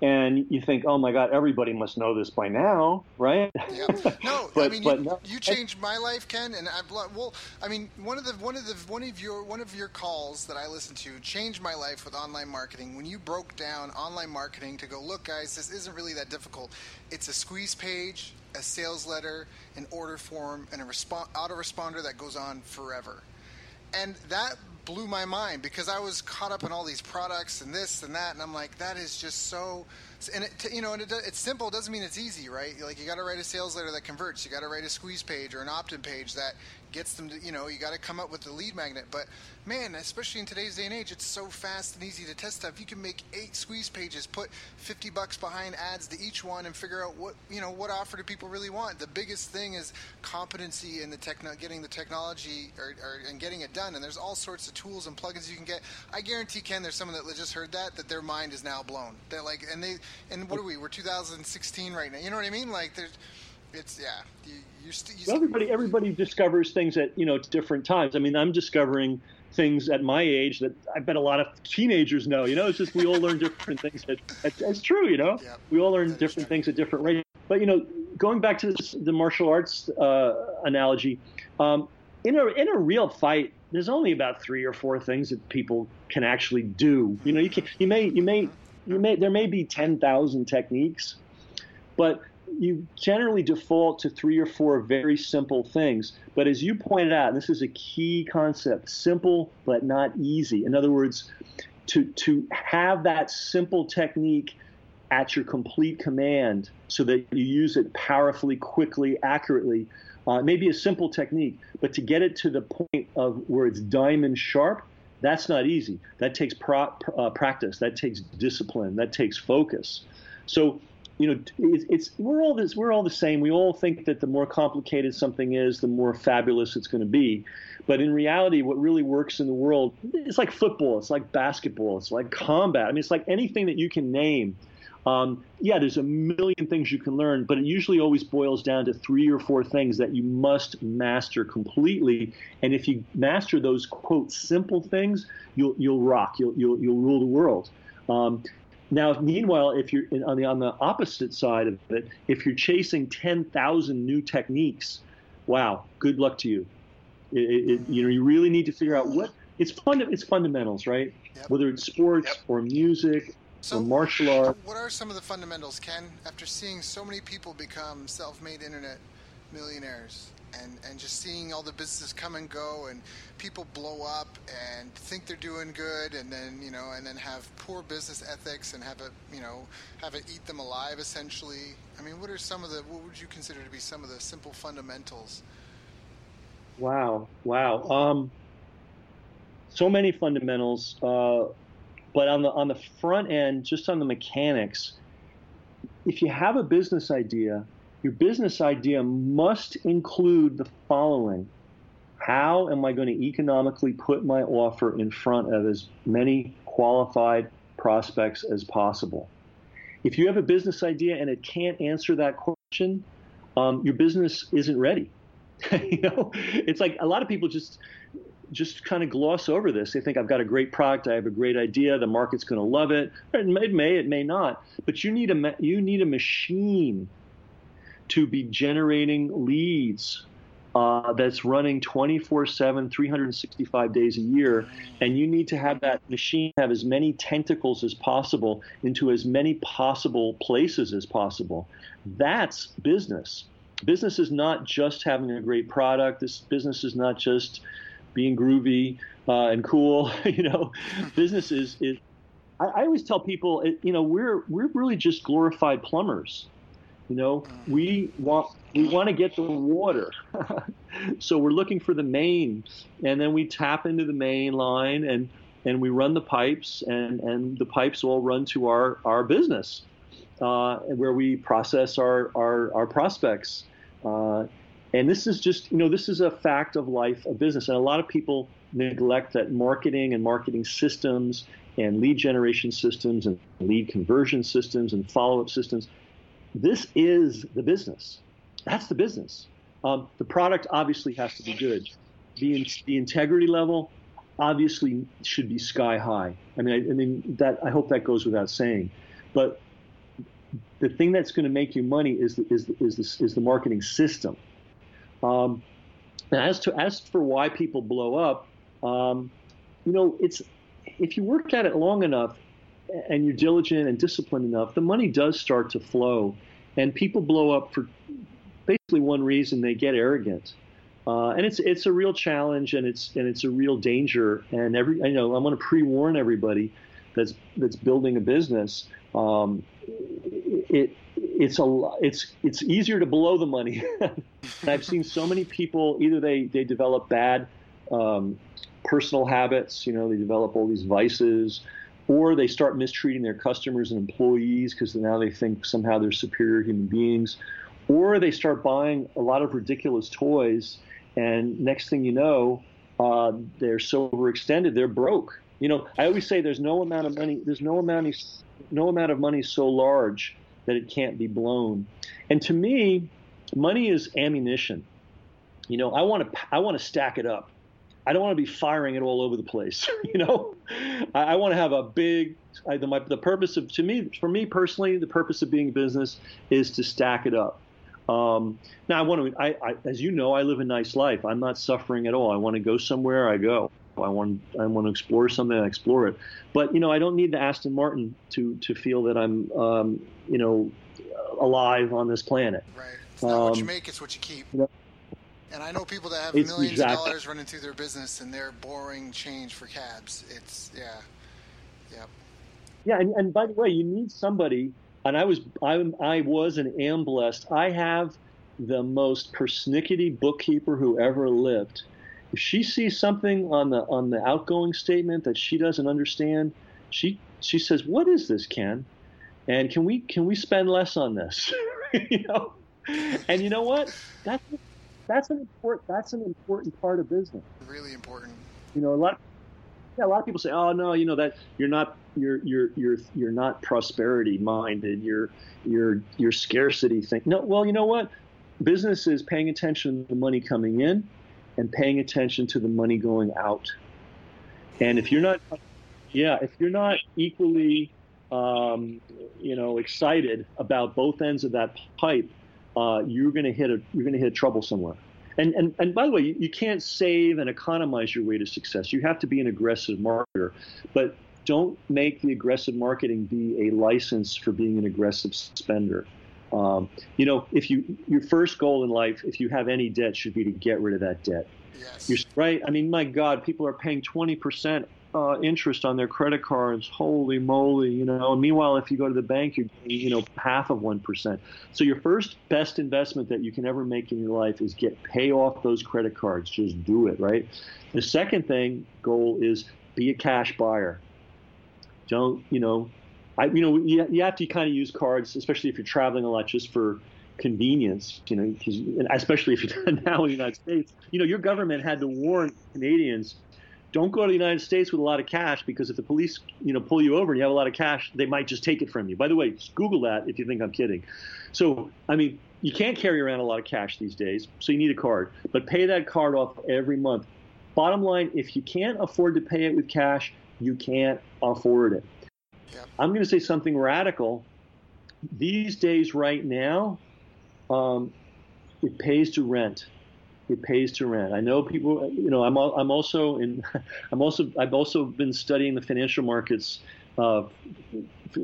and you think, oh my God, everybody must know this by now, right? Yeah. <laughs> No, but, I mean, you, no. you, changed my life, Ken, and I've well, I mean, one of the one of the one of your one of your calls that I listened to changed my life with online marketing. When you broke down online marketing to go, look, guys, this isn't really that difficult. It's a squeeze page a sales letter, an order form, and a respo- autoresponder that goes on forever. And that blew my mind because I was caught up in all these products and this and that, and I'm like, that is just so. And it, you know, and it, it's simple. Doesn't mean it's easy, right? Like you got to write a sales letter that converts. You got to write a squeeze page or an opt-in page that gets them to, you know, you got to come up with the lead magnet. But man, especially in today's day and age, it's so fast and easy to test stuff. You can make eight squeeze pages, put 50 bucks behind ads to each one, and figure out what you know what offer do people really want. The biggest thing is competency in the techno, getting the technology or, or, and getting it done. And there's all sorts of tools and plugins you can get. I guarantee Ken, there's someone that just heard that that their mind is now blown. They're like, and they and what are we? We're 2016 right now. You know what I mean? Like there's it's yeah. You, you st- you well, everybody everybody discovers things at you know different times. I mean, I'm discovering things at my age that I bet a lot of teenagers know. You know, it's just we all learn different things. it's true. You know, yep. we all learn different things at different rates. But you know, going back to this, the martial arts uh, analogy, um, in a in a real fight, there's only about three or four things that people can actually do. You know, you can you may you may you may there may be ten thousand techniques, but you generally default to three or four very simple things. But as you pointed out, this is a key concept simple but not easy. In other words, to, to have that simple technique at your complete command so that you use it powerfully, quickly, accurately. Uh, maybe a simple technique, but to get it to the point of where it's diamond sharp, that's not easy. That takes pro- uh, practice. That takes discipline. That takes focus. So you know, it's, it's, we're all this we're all the same. We all think that the more complicated something is, the more fabulous it's going to be. But in reality, what really works in the world, it's like football, it's like basketball, it's like combat. I mean, it's like anything that you can name. Um, yeah, there's a million things you can learn, but it usually always boils down to three or four things that you must master completely. And if you master those quote simple things, you'll you'll rock. You'll you'll, you'll rule the world. Um, now, meanwhile, if you're on the on the opposite side of it, if you're chasing 10,000 new techniques, wow, good luck to you. It, it, you know, you really need to figure out what it's fun. It's fundamentals, right? Yep. Whether it's sports yep. or music so, or martial art. What are some of the fundamentals, Ken? After seeing so many people become self-made internet millionaires, and, and just seeing all the businesses come and go and people blow up and think they're doing good and then you know and then have poor business ethics and have it you know have it eat them alive essentially. I mean what are some of the what would you consider to be some of the simple fundamentals? Wow. Wow. Um, so many fundamentals uh, but on the on the front end just on the mechanics if you have a business idea your business idea must include the following How am I going to economically put my offer in front of as many qualified prospects as possible? If you have a business idea and it can't answer that question, um, your business isn't ready. <laughs> you know, it's like a lot of people just just kind of gloss over this. They think I've got a great product, I have a great idea, the market's going to love it. It may, it may not, but you need a you need a machine to be generating leads uh, that's running 24 7, 365 days a year. And you need to have that machine have as many tentacles as possible into as many possible places as possible. That's business. Business is not just having a great product. This business is not just being groovy uh, and cool. <laughs> you know, business is, is I, I always tell people, you know, we're we're really just glorified plumbers. You know, we want we want to get the water, <laughs> so we're looking for the main, and then we tap into the main line and and we run the pipes, and and the pipes all run to our our business, uh, where we process our our, our prospects. Uh, and this is just, you know, this is a fact of life of business. And a lot of people neglect that marketing and marketing systems and lead generation systems and lead conversion systems and follow up systems this is the business. That's the business. Um, the product obviously has to be good. The, in, the integrity level obviously should be sky high. I mean, I, I mean that I hope that goes without saying. But the thing that's going to make you money is the, is the, is the, is the marketing system. Um, and as to as for why people blow up, um, you know, it's if you work at it long enough, and you're diligent and disciplined enough, the money does start to flow. And people blow up for basically one reason they get arrogant. Uh, and it's it's a real challenge and it's and it's a real danger. And every you know I'm going to pre-warn everybody that's that's building a business. Um, it it's a it's it's easier to blow the money. <laughs> I've seen so many people either they they develop bad um, personal habits, you know, they develop all these vices, or they start mistreating their customers and employees because now they think somehow they're superior human beings, or they start buying a lot of ridiculous toys, and next thing you know, uh, they're so overextended, they're broke. You know, I always say there's no amount of money, there's no amount of no amount of money so large that it can't be blown. And to me, money is ammunition. You know, I want to I want to stack it up. I don't want to be firing it all over the place. <laughs> you know, I, I want to have a big. I, the, my, the purpose of to me for me personally, the purpose of being a business is to stack it up. Um, now I want to. I, I, as you know, I live a nice life. I'm not suffering at all. I want to go somewhere. I go. I want I want to explore something, I explore it. But you know, I don't need the Aston Martin to to feel that I'm um, you know alive on this planet. Right. It's not um, what you um, make; it's what you keep. You know, and I know people that have millions exactly. of dollars running through their business, and they're boring change for cabs. It's yeah, yep. Yeah, and, and by the way, you need somebody. And I was I I was and am blessed. I have the most persnickety bookkeeper who ever lived if she sees something on the on the outgoing statement that she doesn't understand, she she says, "What is this, Ken? And can we can we spend less on this?" <laughs> you know, and you know what? That's that's an important that's an important part of business. Really important. You know, a lot. Yeah, a lot of people say, "Oh no, you know that you're not you're you're you're you're not prosperity minded. You're you're you're scarcity thing." No, well, you know what? Business is paying attention to the money coming in and paying attention to the money going out. And if you're not, yeah, if you're not equally, um, you know, excited about both ends of that pipe, uh, you're going to hit a you're going to hit trouble somewhere. And, and and by the way, you, you can't save and economize your way to success. You have to be an aggressive marketer, but don't make the aggressive marketing be a license for being an aggressive spender. Um, you know, if you your first goal in life, if you have any debt, should be to get rid of that debt. Yes. You're right. I mean, my God, people are paying 20 percent uh, interest on their credit cards. Holy moly, you know. Meanwhile, if you go to the bank, you're you know half of one percent. So your first best investment that you can ever make in your life is get pay off those credit cards. Just do it, right? The second thing goal is be a cash buyer. Don't you know? I, you know, you, you have to kind of use cards, especially if you're traveling a lot, just for convenience. You know, especially if you're <laughs> now in the United States, you know, your government had to warn Canadians, don't go to the United States with a lot of cash because if the police, you know, pull you over and you have a lot of cash, they might just take it from you. By the way, Google that if you think I'm kidding. So, I mean, you can't carry around a lot of cash these days, so you need a card. But pay that card off every month. Bottom line, if you can't afford to pay it with cash, you can't afford it. I'm going to say something radical. These days, right now, um, it pays to rent. It pays to rent. I know people. You know, I'm. I'm also in. <laughs> I'm also. I've also been studying the financial markets uh,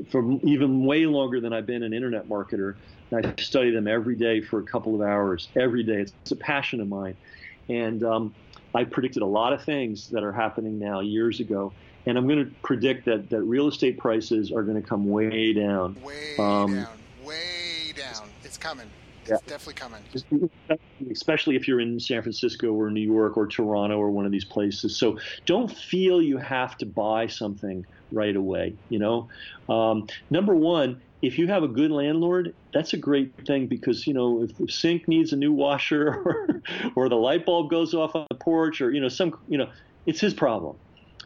for even way longer than I've been an internet marketer. And I study them every day for a couple of hours. Every day, it's, it's a passion of mine, and um, I predicted a lot of things that are happening now years ago and I'm going to predict that, that real estate prices are going to come way down. Way um, down. Way down. It's coming. It's yeah. definitely coming. Especially if you're in San Francisco or New York or Toronto or one of these places. So don't feel you have to buy something right away. You know, um, number one, if you have a good landlord, that's a great thing because you know if the sink needs a new washer <laughs> or or the light bulb goes off on the porch or you know some you know it's his problem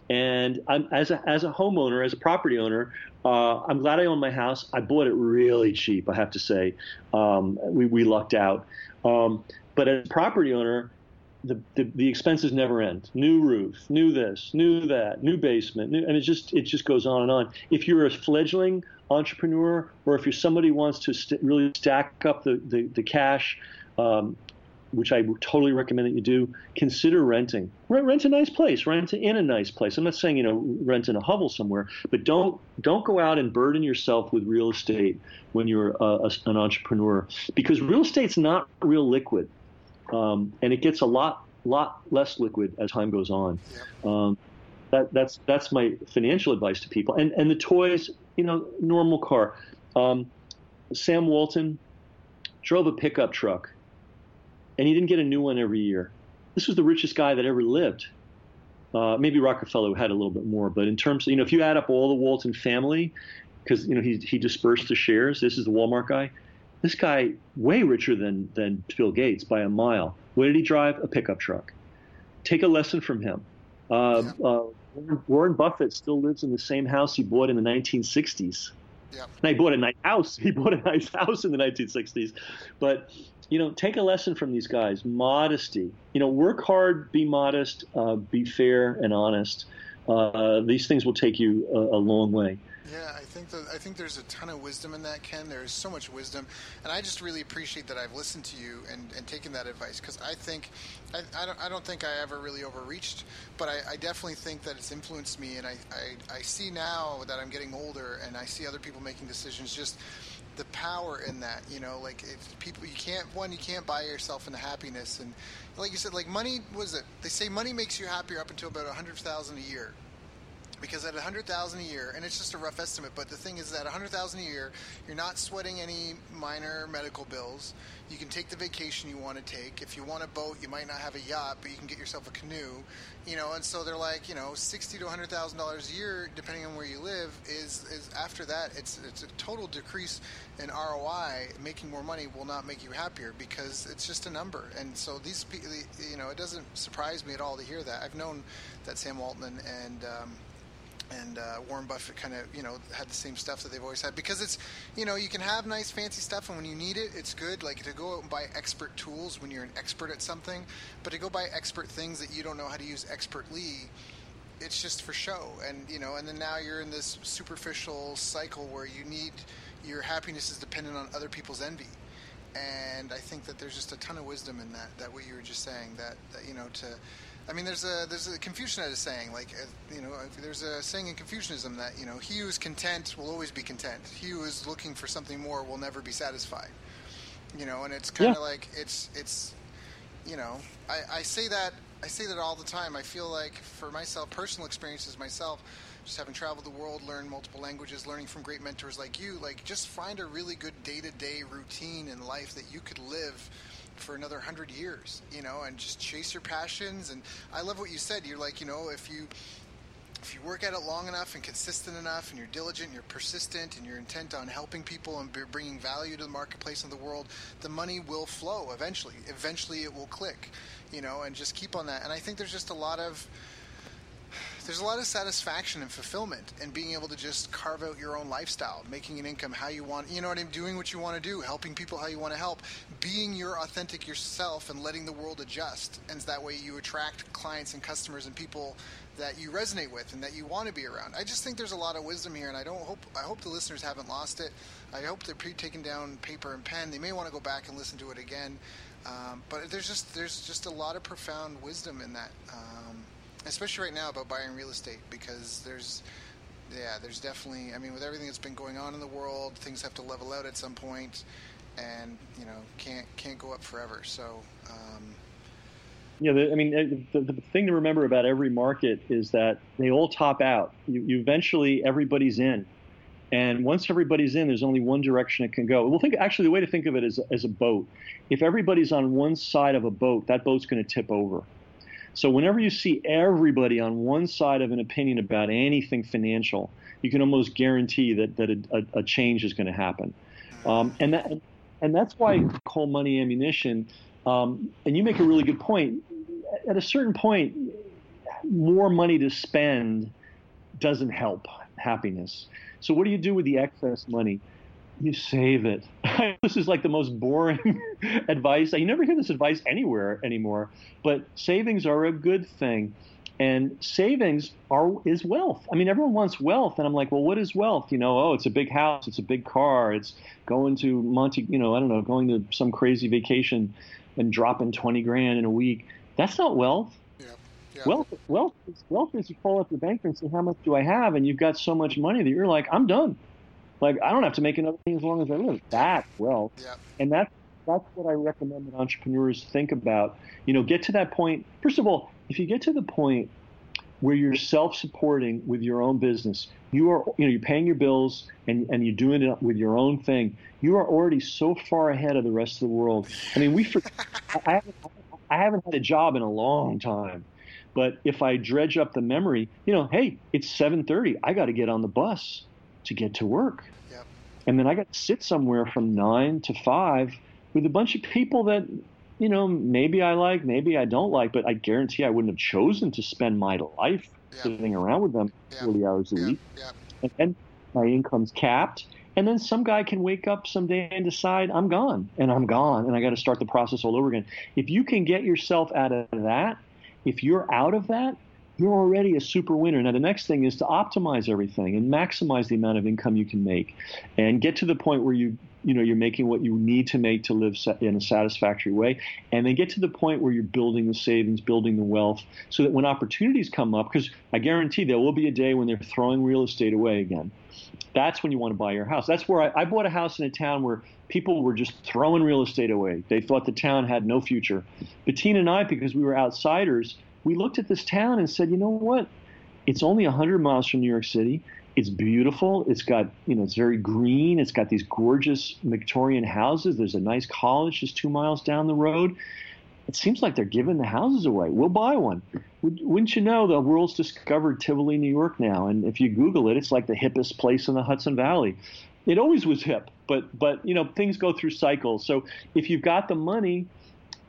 and I'm, as a as a homeowner, as a property owner, uh, I'm glad I own my house. I bought it really cheap, I have to say. Um, we we lucked out. Um, but as a property owner, the, the, the expenses never end. New roof, new this, new that, new basement, new, and it just it just goes on and on. If you're a fledgling entrepreneur, or if you're somebody who wants to st- really stack up the the, the cash, um, which I totally recommend that you do, consider renting. Rent, rent a nice place. Rent in a nice place. I'm not saying you know rent in a hovel somewhere, but don't don't go out and burden yourself with real estate when you're a, a, an entrepreneur because real estate's not real liquid, um, and it gets a lot lot less liquid as time goes on. Um, that, that's that's my financial advice to people. And and the toys, you know, normal car. Um, Sam Walton drove a pickup truck, and he didn't get a new one every year. This was the richest guy that ever lived. Uh, maybe Rockefeller had a little bit more, but in terms, of, you know, if you add up all the Walton family, because you know he he dispersed the shares. This is the Walmart guy. This guy way richer than than Bill Gates by a mile. What did he drive? A pickup truck. Take a lesson from him. Uh, yeah. uh, Warren Buffett still lives in the same house he bought in the 1960s. Yeah. And he bought a nice house. <laughs> He bought a nice house in the 1960s. But you know, take a lesson from these guys. Modesty. You know, work hard, be modest, uh, be fair and honest. Uh, these things will take you a, a long way. Yeah, I think I think there's a ton of wisdom in that, Ken. There is so much wisdom, and I just really appreciate that I've listened to you and, and taken that advice because I think I, I, don't I don't think I ever really overreached, but I, I definitely think that it's influenced me, and I, I I see now that I'm getting older and I see other people making decisions just the power in that you know like it's people you can't one you can't buy yourself into happiness and like you said like money was it? They say money makes you happier up until about a hundred thousand a year because at 100,000 a year, and it's just a rough estimate, but the thing is that 100,000 a year, you're not sweating any minor medical bills. You can take the vacation you want to take. If you want a boat, you might not have a yacht, but you can get yourself a canoe. You know, and so they're like, you know, 60 to 100,000 dollars a year, depending on where you live, is is after that, it's it's a total decrease in ROI. Making more money will not make you happier because it's just a number. And so these, you know, it doesn't surprise me at all to hear that. I've known that Sam Walton and um, and uh, Warren Buffett kind of you know had the same stuff that they've always had. Because it's you know you can have nice fancy stuff and when you need it it's good. Like to go out and buy expert tools when you're an expert at something but to go buy expert things that you don't know how to use expertly it's just for show. And you know and then now you're in this superficial cycle where you need your happiness is dependent on other people's envy. And I think that there's just a ton of wisdom in that that what you were just saying that, that you know to I mean, there's a there's a Confucian had a saying like uh, you know there's a saying in Confucianism that you know he who is content will always be content. He who is looking for something more will never be satisfied. You know, and it's kind of yeah. like it's it's you know I, I say that I say that all the time. I feel like for myself, personal experiences myself, just having traveled the world, learned multiple languages, learning from great mentors like you, like just find a really good day to day routine in life that you could live for another hundred years, you know, and just chase your passions. And I love what you said. You're like, you know, if you if you work at it long enough and consistent enough, and you're diligent, and you're persistent, and you're intent on helping people and bringing value to the marketplace and the world, the money will flow eventually. Eventually, it will click, you know, and just keep on that. And I think there's just a lot of there's a lot of satisfaction and fulfillment in being able to just carve out your own lifestyle, making an income how you want, you know what I'm doing what you want to do, helping people how you want to help, being your authentic yourself and letting the world adjust. And that way you attract clients and customers and people that you resonate with and that you want to be around. I just think there's a lot of wisdom here and I don't hope I hope the listeners haven't lost it. I hope they're taking down paper and pen. They may want to go back and listen to it again. Um, but there's just there's just a lot of profound wisdom in that. Um, especially right now about buying real estate because there's yeah there's definitely i mean with everything that's been going on in the world things have to level out at some point and you know can't can't go up forever so um, yeah, I mean, the, the, thing to remember about every market is that they all top out. You, you, eventually everybody's in, and once everybody's in, there's only one direction it can go. Well, think actually the way to think of it is as a boat. If everybody's on one side of a boat, that boat's going to tip over. So whenever you see everybody on one side of an opinion about anything financial, you can almost guarantee that that a, a change is going to happen, um, and that and that's why call money ammunition. Um, and you make a really good point. At a certain point, more money to spend doesn't help happiness. So what do you do with the excess money? You save it. <laughs> this is like the most boring <laughs> advice. You never hear this advice anywhere anymore. But savings are a good thing. And savings are is wealth. I mean, everyone wants wealth, and I'm like, well, what is wealth? You know, oh, it's a big house, it's a big car, it's going to Monte, you know, I don't know, going to some crazy vacation and dropping 20 grand in a week. That's not wealth. Yeah. Yeah. Wealth, wealth, is, wealth is you call up your banker and say, how much do I have? And you've got so much money that you're like, I'm done. Like I don't have to make another thing as long as I live. That well, Yeah. And that's that's what I recommend that entrepreneurs think about. You know, get to that point. First of all, if you get to the point where you're self-supporting with your own business. You are, you know, you're paying your bills and, and you're doing it with your own thing. You are already so far ahead of the rest of the world. I mean, we, <laughs> I haven't, I haven't had a job in a long time, but if I dredge up the memory, you know, hey, it's 7:30. I got to get on the bus to get to work, yep. and then I got to sit somewhere from nine to five with a bunch of people that you know, maybe I like, maybe I don't like, but I guarantee I wouldn't have chosen to spend my life yeah. sitting around with them yeah. 40 hours a week. And, and my income's capped. And then some guy can wake up someday and decide I'm gone and I'm gone and I got to start the process all over again. If you can get yourself out of that, if you're out of that, you're already a super winner. Now, the next thing is to optimize everything and maximize the amount of income you can make and get to the point where you you know you're making what you need to make to live in a satisfactory way and then get to the point where you're building the savings building the wealth so that when opportunities come up because i guarantee there will be a day when they're throwing real estate away again. That's when you want to buy your house. That's where i, I bought a house in a town where people were just throwing real estate away. They thought the town had no future. Bettina and i because we were outsiders we looked at this town and said you know what it's only 100 miles from new york city it's beautiful. It's got, you know, it's very green. It's got these gorgeous Victorian houses. There's a nice college just two miles down the road. It seems like they're giving the houses away. We'll buy one. Wouldn't you know, the world's discovered Tivoli, New York now. And if you Google it, it's like the hippest place in the Hudson Valley. It always was hip, but, but you know, things go through cycles. So if you've got the money,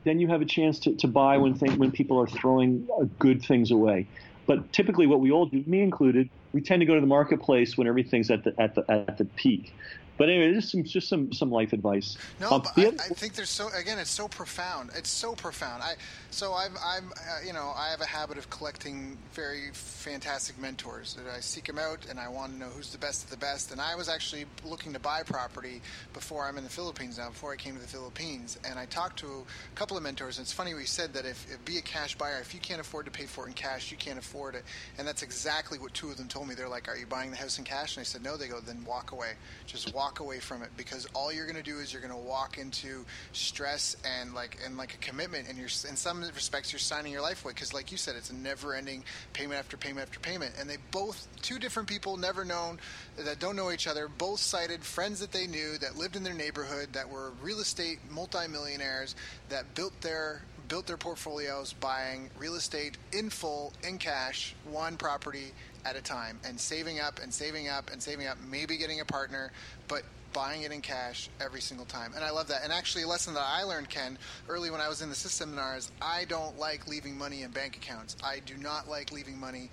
then you have a chance to, to buy when, when people are throwing uh, good things away. But typically, what we all do, me included, we tend to go to the marketplace when everything's at the at the at the peak. But anyway, just some just some some life advice. No, um, but I, I, think there's so again, it's so profound. It's so profound. I so I've I'm uh, you know I have a habit of collecting very fantastic mentors. I seek them out, and I want to know who's the best of the best. And I was actually looking to buy property before I'm in the Philippines now. Before I came to the Philippines, and I talked to a couple of mentors. And it's funny we said that if, if be a cash buyer, if you can't afford to pay for it in cash, you can't afford it. And that's exactly what two of them told me. They're like, "Are you buying the house in cash?" And I said, "No." They go, "Then walk away. Just walk." Walk away from it because all you're going to do is you're going to walk into stress and like and like a commitment and you're in some respects you're signing your life away because like you said it's a never ending payment after payment after payment. And they both two different people never known that don't know each other both cited friends that they knew that lived in their neighborhood that were real estate multimillionaires that built their built their portfolios buying real estate in full in cash one property at a time and saving up and saving up and saving up, maybe getting a partner, but buying it in cash every single time. And I love that. And actually, a lesson that I learned, Ken, early when I was in the system seminars, I don't like leaving money in bank accounts. I do not like leaving money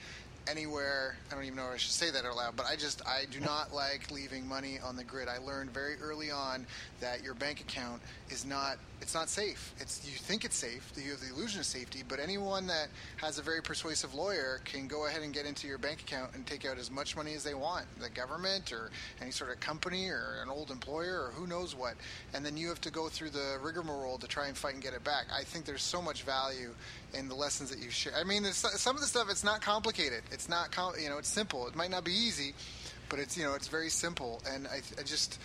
anywhere. I don't even know if I should say that out loud, but I just I do not like leaving money on the grid. I learned very early on that your bank account is not it's not safe. It's you think it's safe, you have the illusion of safety, but anyone that has a very persuasive lawyer can go ahead and get into your bank account and take out as much money as they want. The government or any sort of company or an old employer or who knows what, and then you have to go through the rigmarole to try and fight and get it back. I think there's so much value in the lessons that you share. I mean, some of the stuff it's not complicated. It's not com- you know it's simple. It might not be easy, but it's you know it's very simple. And I, I just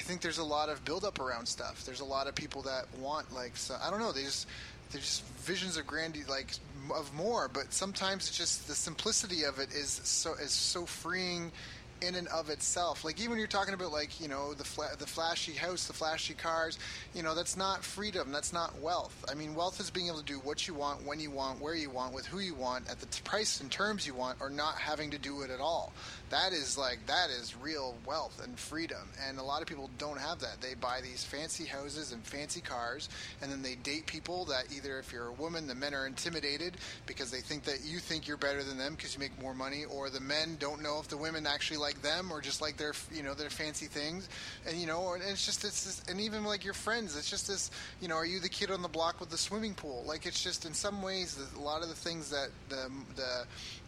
I think there's a lot of buildup around stuff. There's a lot of people that want like so, I don't know. They just there's just visions of grandy like of more, but sometimes it's just the simplicity of it is so is so freeing in and of itself. Like even you're talking about like you know the fla- the flashy house, the flashy cars, you know that's not freedom. That's not wealth. I mean, wealth is being able to do what you want, when you want, where you want, with who you want, at the t- price and terms you want, or not having to do it at all that is like that is real wealth and freedom and a lot of people don't have that. They buy these fancy houses and fancy cars and then they date people that either if you're a woman the men are intimidated because they think that you think you're better than them because you make more money or the men don't know if the women actually like them or just like their you know their fancy things. And you know and it's just it's just, and even like your friends it's just this you know are you the kid on the block with the swimming pool? Like it's just in some ways a lot of the things that the the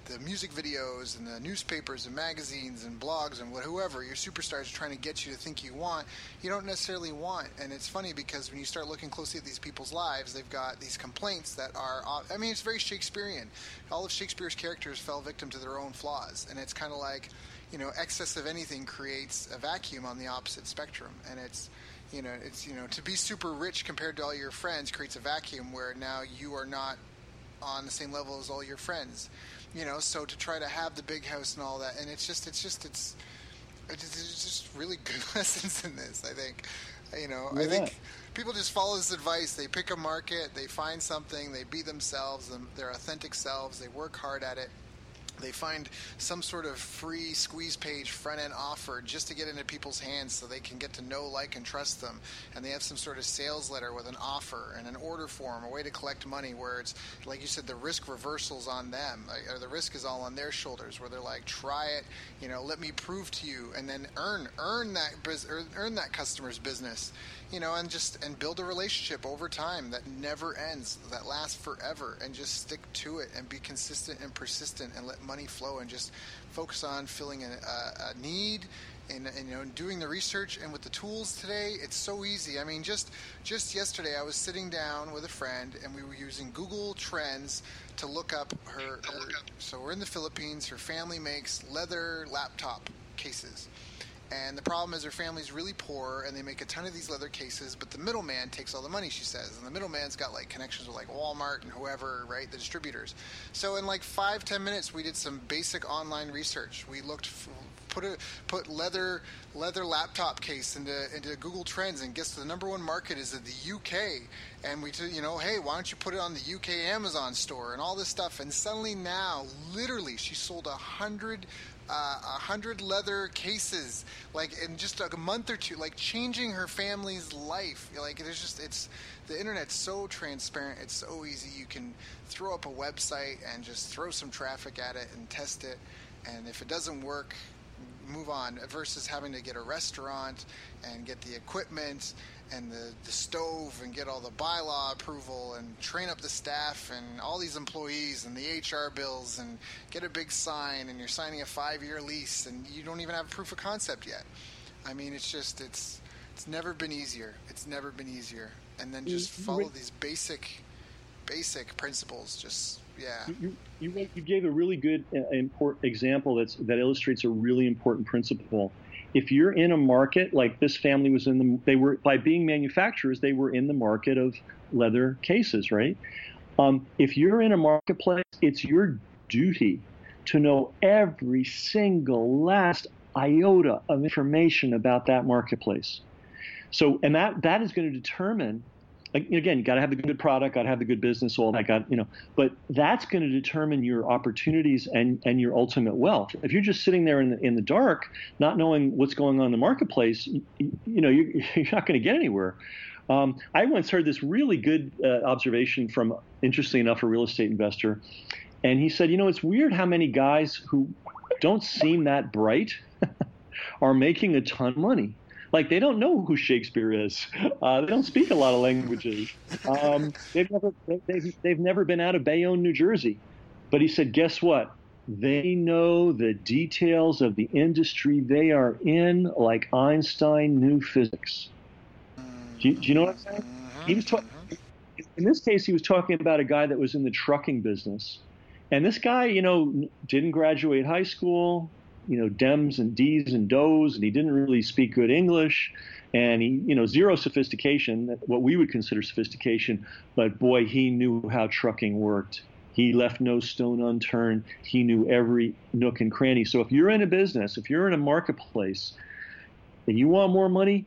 the music videos and the newspapers and magazines and blogs and whoever your superstars are trying to get you to think you want, you don't necessarily want. And it's funny because when you start looking closely at these people's lives, they've got these complaints that are, I mean, it's very Shakespearean. All of Shakespeare's characters fell victim to their own flaws. And it's kind of like, you know, excess of anything creates a vacuum on the opposite spectrum. And it's, you know, it's, you know, to be super rich compared to all your friends creates a vacuum where now you are not on the same level as all your friends you know, so to try to have the big house and all that, and it's just, it's just, it's, it's just really good <laughs> lessons in this. I think, you know, yeah. I think people just follow this advice. They pick a market, they find something, they be themselves, their authentic selves, they work hard at it, they find some sort of free squeeze page front end offer just to get into people's hands so they can get to know, like, and trust them. And they have some sort of sales letter with an offer and an order form, a way to collect money where it's, like you said, the risk reversal's on them, or the risk is all on their shoulders, where they're like, try it, you know, let me prove to you, and then earn earn that earn that customer's business you know, and just and build a relationship over time that never ends, that lasts forever, and just stick to it and be consistent and persistent and let money flow and just focus on filling a, a, need and, and, you know doing the research and with the tools today it's so easy. I mean just just yesterday i was sitting down with a friend and we were using google trends to look up her, her so we're in the philippines her family makes leather laptop cases and the problem is her family's really poor and they make a ton of these leather cases, but the middleman takes all the money, she says. And the middleman's got like connections with like Walmart and whoever, right? The distributors. So in like five, ten minutes, we did some basic online research. We looked, put a put leather leather laptop case into into Google Trends, and guess the number one market is in the UK. And we, you know, hey, why don't you put it on the UK Amazon store and all this stuff? And suddenly now, literally, she sold a hundred uh, a hundred leather cases, like in just a month or two, like changing her family's life. Like it's just it's the internet's so transparent. It's so easy. You can throw up a website and just throw some traffic at it and test it. And if it doesn't work, move on versus having to get a restaurant and get the equipment and the, the stove and get all the bylaw approval and train up the staff and all these employees and the HR bills and get a big sign and you're signing a five year lease and you don't even have proof of concept yet. I mean, it's just, it's, it's never been easier. It's never been easier. And then just follow these basic, basic principles. Just, yeah. You, you, you gave a really good uh, important example that's, that illustrates a really important principle if you're in a market like this family was in the they were by being manufacturers they were in the market of leather cases right? Um, if you're in a marketplace it's your duty to know every single last iota of information about that marketplace. So and that that is going to determine again, you got to have the good product, got to have the good business, all that. Got you know, but that's going to determine your opportunities and and your ultimate wealth. If you're just sitting there in the in the dark, not knowing what's going on in the marketplace, you, you know, you're, <laughs> you're not going to get anywhere. Um, I once heard this really good uh, observation from, interestingly enough, a real estate investor, and he said, you know, it's weird how many guys who don't seem that bright <laughs> are making a ton of money like they don't know who Shakespeare is. Uh, they don't speak a lot of languages. Um, they've never they've, they've never been out of Bayonne, New Jersey. But he said, guess what? They know the details of the industry they are in, like Einstein knew physics. Do you, do you know what I'm saying? He was talking. In this case, he was talking about a guy that was in the trucking business, and this guy, you know, didn't graduate high school, you know dems and d's and does and he didn't really speak good english. And he you know zero sophistication what we would consider sophistication but boy he knew how trucking worked. He left no stone unturned. He knew every nook and cranny. So if you're in a business if you're in a marketplace and you want more money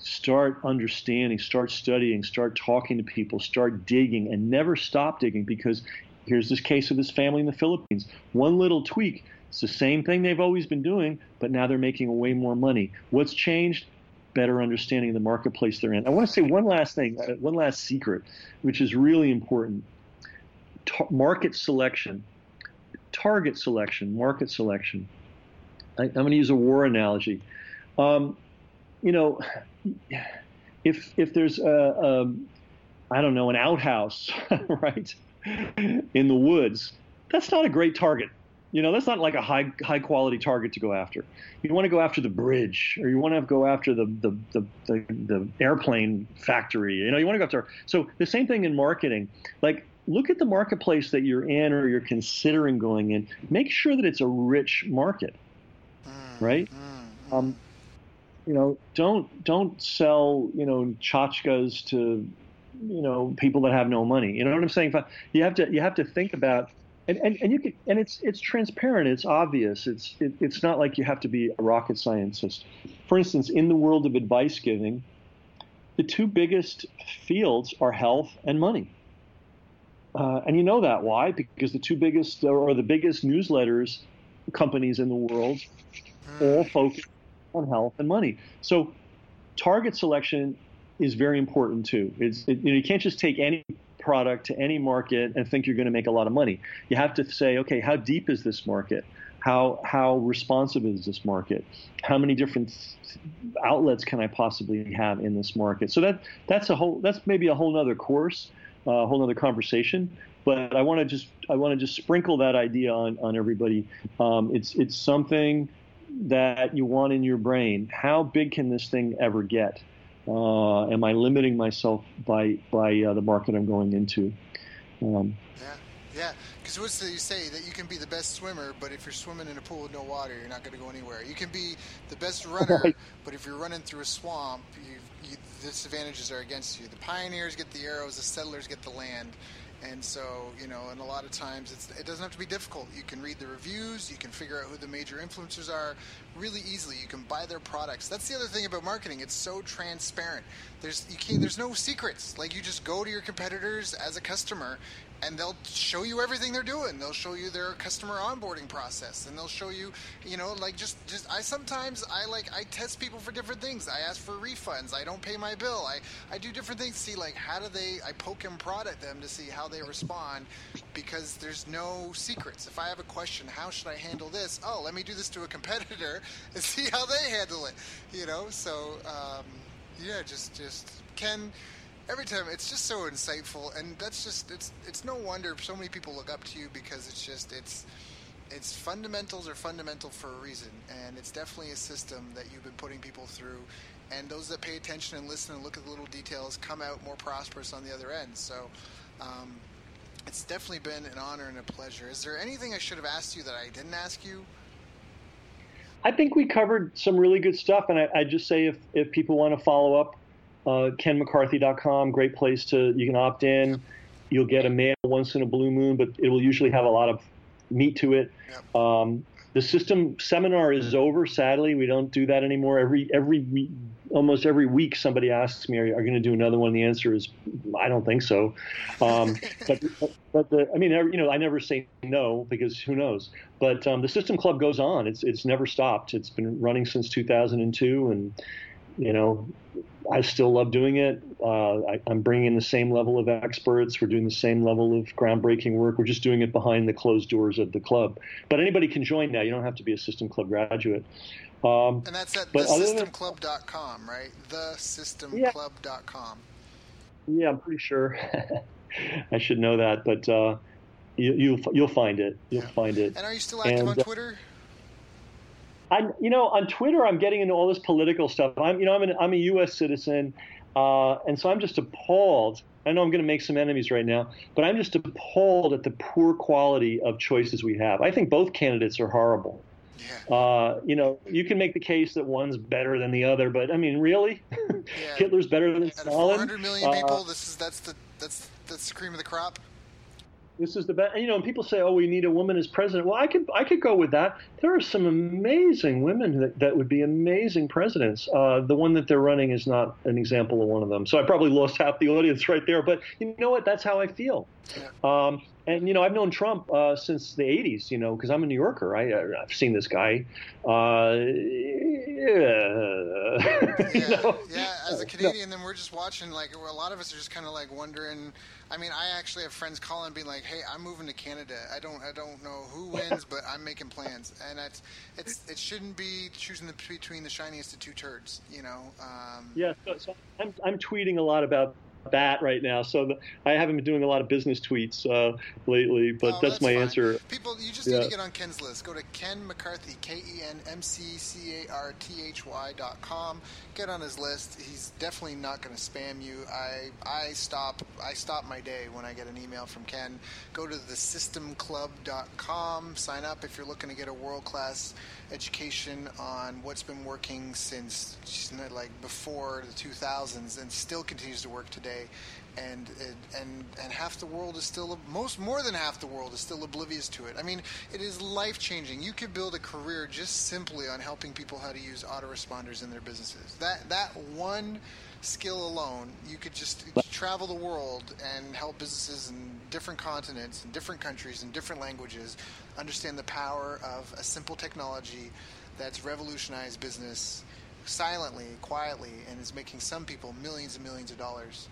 start understanding start studying start talking to people start digging and never stop digging because here's this case of this family in the philippines. One little tweak it's the same thing they've always been doing, but now they're making way more money. What's changed? Better understanding of the marketplace they're in. I want to say one last thing, uh, one last secret, which is really important. market selection, target selection, market selection. I, am going to use a war analogy. Um, you know, if if there's a, a I don't know an outhouse, <laughs> right, in the woods, that's not a great target you know, that's not like a high high quality target to go after. You want to go after the bridge, or you want to go after the the, the the, the airplane factory. You know, you want to go after. So the same thing in marketing. Like, look at the marketplace that you're in or you're considering going in. Make sure that it's a rich market, mm, right? Mm, um, you know, don't don't sell you know tchotchkes to you know people that have no money. You know what I'm saying? You have to you have to think about and, and, and you can and it's it's transparent it's obvious it's it, it's not like you have to be a rocket scientist. For instance in the world of advice giving the two biggest fields are health and money. Uh, and you know that why? Because the two biggest or the biggest newsletters companies in the world all focus on health and money. So target selection is very important too. It's it, you, know, you can't just take any product to any market and think you're going to make a lot of money. You have to say, okay, how deep is this market? How how responsive is this market? How many different outlets can I possibly have in this market? So that that's a whole that's maybe a whole other course, uh, a whole other conversation. But I want to just I want to just sprinkle that idea on on everybody. Um, it's it's something that you want in your brain. How big can this thing ever get? Uh, am I limiting myself by by uh, the market I'm going into? Um, yeah, yeah. Because what's the, you say that you can be the best swimmer, but if you're swimming in a pool with no water, you're not going to go anywhere. You can be the best <laughs> runner, right. but if you're running through a swamp, you, you, the disadvantages are against you. The pioneers get the arrows, the settlers get the land. And so, you know, and a lot of times it doesn't have to be difficult. You can read the reviews, you can figure out who the major influencers are really easily. You can buy their products. That's the other thing about marketing. It's so transparent. There's you can't, there's no secrets. Like you just go to your competitors as a customer and they'll show you everything they're doing. They'll show you their customer onboarding process, and they'll show you, you know, like just just I sometimes I like I test people for different things. I ask for refunds. I don't pay my bill. I I do different things. See like how do they? I poke and prod at them to see how they respond, because there's no secrets. If I have a question, how should I handle this? Oh, let me do this to a competitor <laughs> and see how they handle it. You know, so um, yeah, just just Ken every time it's just so insightful and that's just it's it's no wonder so many people look up to you because it's just it's it's fundamentals are fundamental for a reason and it's definitely a system that you've been putting people through and those that pay attention and listen and look at the little details come out more prosperous on the other end. So um, it's definitely been an honor and a pleasure. Is there anything i should have asked you that i didn't ask you? I think we covered some really good stuff, and I, I just say if, if people want to follow up uh, KenMcCarthy.com, great place to, you can opt in. You'll get a mail once in a blue moon, but it will usually have a lot of meat to it. Um, the system seminar is over. Sadly, we don't do that anymore. Every every week, almost every week, somebody asks me, "Are you going to do another one?" The answer is, "I don't think so." Um, <laughs> but but the, I mean, you know, I never say no because who knows. But um, the System Club goes on. It's it's never stopped. It's been running since 2002, and you know, I still love doing it. Uh, I, am bringing in the same level of experts. We're doing the same level of groundbreaking work. We're just doing it behind the closed doors of the club. But anybody can join now. You don't have to be a System Club graduate. Um, and that's at thesystemclub.com, right? Thesystemclub.com. Yeah, yeah I'm pretty sure. <laughs> I should know that, but uh, you, will you'll, you'll find it. You'll yeah. find it. And are you still active and, on uh, Twitter? I'm, you know, on Twitter, I'm getting into all this political stuff. I'm, you know, I'm, an, I'm a U.S. citizen, uh, and so I'm just appalled. I know I'm going to make some enemies right now, but I'm just appalled at the poor quality of choices we have. I think both candidates are horrible. Yeah. Uh, you know, you can make the case that one's better than the other, but I mean, really, yeah. <laughs> Hitler's better than Stalin. 400 million people. Uh, this is that's the that's that's the cream of the crop this is the best. You know, and people say, "Oh, we need a woman as president." Well, I could I could go with that. There are some amazing women that, that would be amazing presidents. Uh, the one that they're running is not an example of one of them. So I probably lost half the audience right there. But you know what? That's how I feel. Um, and you know, I've known Trump uh, since the '80s. You know, because I'm a New Yorker. I, I've seen this guy. Uh, yeah. <laughs> yeah, know? yeah. As a <laughs> Canadian, then we're just watching. Like a lot of us are just kind of like wondering. I mean, I actually have friends calling, being like, "Hey, I'm moving to Canada. I don't, I don't know who wins, but I'm making plans." And it's, it's, it shouldn't be choosing the, between the shiniest of two turds. You know. Um, yeah. So, so I'm, I'm tweeting a lot about that right now. So the, I haven't been doing a lot of business tweets uh, lately, but oh, that's, that's, my fine. answer. People, you just yeah. need to get on Ken's list. Go to Ken McCarthy, K E N M C C A R T H Y dot com. Get on his list. He's definitely not going to spam you. I I stop I stop my day when I get an email from Ken. Go to thesystemclub.com. Sign up if you're looking to get a world class education on what's been working since like before the 2000s and still continues to work today and and and half the world is still most more than half the world is still oblivious to it. I mean, it is life changing. You could build a career just simply on helping people how to use autoresponders in their businesses. That that one skill alone, you could just travel the world and help businesses in different continents, in different countries, in different languages understand the power of a simple technology that's revolutionized business silently, quietly, and is making some people millions and millions of dollars.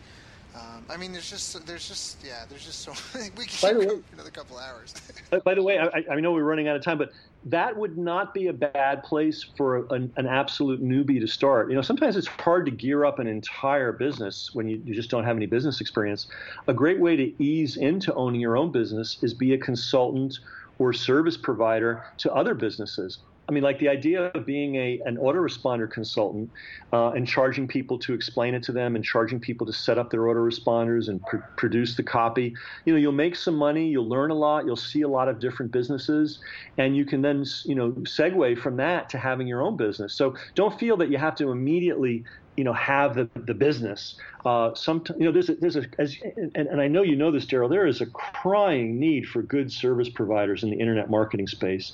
Um, I mean, there's just, there's just, yeah, there's just so <laughs> we can by keep way, another couple hours. <laughs> by the way, I, I, know we're running out of time, but that would not be a bad place for an, an, absolute newbie to start. You know, sometimes it's hard to gear up an entire business when you, you just don't have any business experience. A great way to ease into owning your own business is be a consultant or service provider to other businesses. I mean, like the idea of being a an autoresponder consultant uh, and charging people to explain it to them and charging people to set up their autoresponders and pr- produce the copy. You know, you'll make some money, you'll learn a lot, you'll see a lot of different businesses, and you can then you know segue from that to having your own business. So don't feel that you have to immediately you know have the the business. Uh, some you know there's a, there's a as and, and I know you know this, Daryl. There is a crying need for good service providers in the internet marketing space.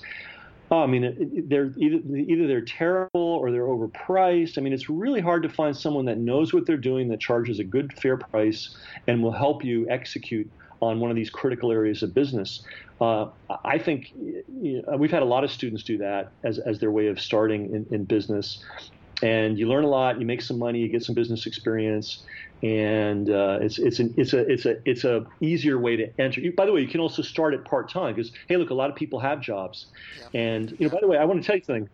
Oh, I mean, they're either either they're terrible or they're overpriced. I mean, it's really hard to find someone that knows what they're doing, that charges a good fair price, and will help you execute on one of these critical areas of business. Uh, I think you know, we've had a lot of students do that as, as their way of starting in, in business and you learn a lot. You make some money. You get some business experience, and uh, it's it's an it's a it's a it's a easier way to enter. You, by the way, you can also start at part time because hey, look, a lot of people have jobs, yeah. and you know. By the way, I want to tell you something.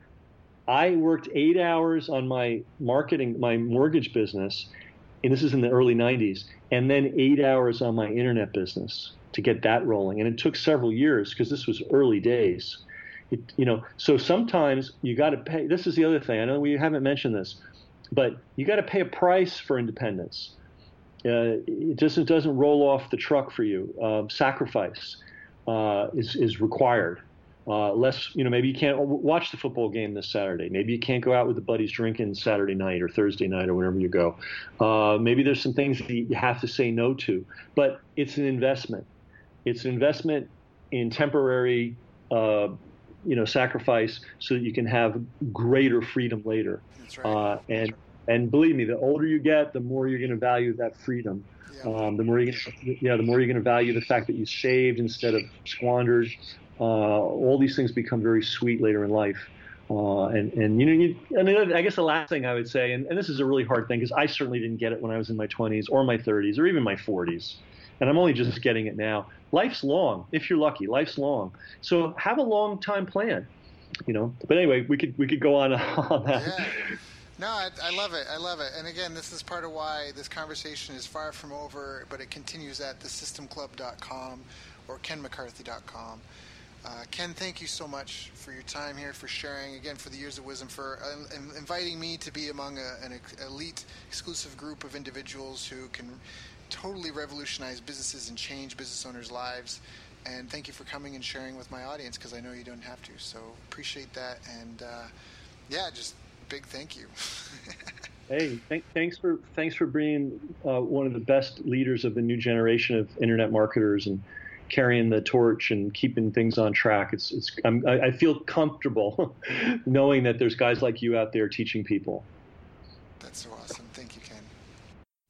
I worked eight hours on my marketing, my mortgage business, and this is in the early '90s, and then eight hours on my internet business to get that rolling, and it took several years because this was early days. It, you know, so sometimes you got to pay. This is the other thing. I know we haven't mentioned this, but you got to pay a price for independence. Uh, it just doesn't roll off the truck for you. Um, sacrifice uh, is is required. Uh, less, you know, maybe you can't watch the football game this Saturday. Maybe you can't go out with the buddies drinking Saturday night or Thursday night or whenever you go. Uh, maybe there's some things that you have to say no to, but it's an investment. It's an investment in temporary uh, you know sacrifice so that you can have greater freedom later. Right. Uh, and and believe me, the older you get, the more you're going to value that freedom. Yeah. Um, the more you yeah, the more you're going to value the fact that you saved instead of squandered. Uh, all these things become very sweet later in life. Uh, and and you know, you, I guess the last thing I would say, and, and this is a really hard thing because I certainly didn't get it when I was in my 20s or my 30s or even my 40s and I'm only just getting it now. Life's long, if you're lucky. Life's long, so have a long time plan. You know, but anyway, we could we could go on <laughs> on that. Yeah. No, I, I, love it. I love it. And again, this is part of why this conversation is far from over, but it continues at thesystemclub.com or kenmccarthy.com. Uh, Ken, thank you so much for your time here, for sharing, again, for the years of wisdom, for uh, inviting me to be among a, an elite, exclusive group of individuals who can totally revolutionize businesses and change business owners' lives. And thank you for coming and sharing with my audience because I know you don't have to. So appreciate that. And uh, yeah, just big thank you. <laughs> hey, th- thanks for thanks for being uh, one of the best leaders of the new generation of internet marketers and carrying the torch and keeping things on track. It's it's I'm, I feel comfortable <laughs> knowing that there's guys like you out there teaching people. That's so awesome. Thank you, Ken.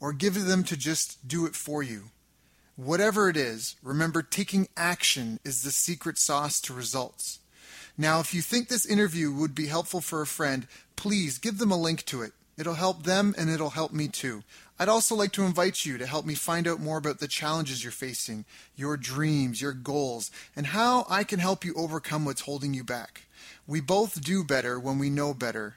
or give them to just do it for you. Whatever it is, remember taking action is the secret sauce to results. Now, if you think this interview would be helpful for a friend, please give them a link to it. It'll help them and it'll help me too. I'd also like to invite you to help me find out more about the challenges you're facing, your dreams, your goals, and how I can help you overcome what's holding you back. We both do better when we know better,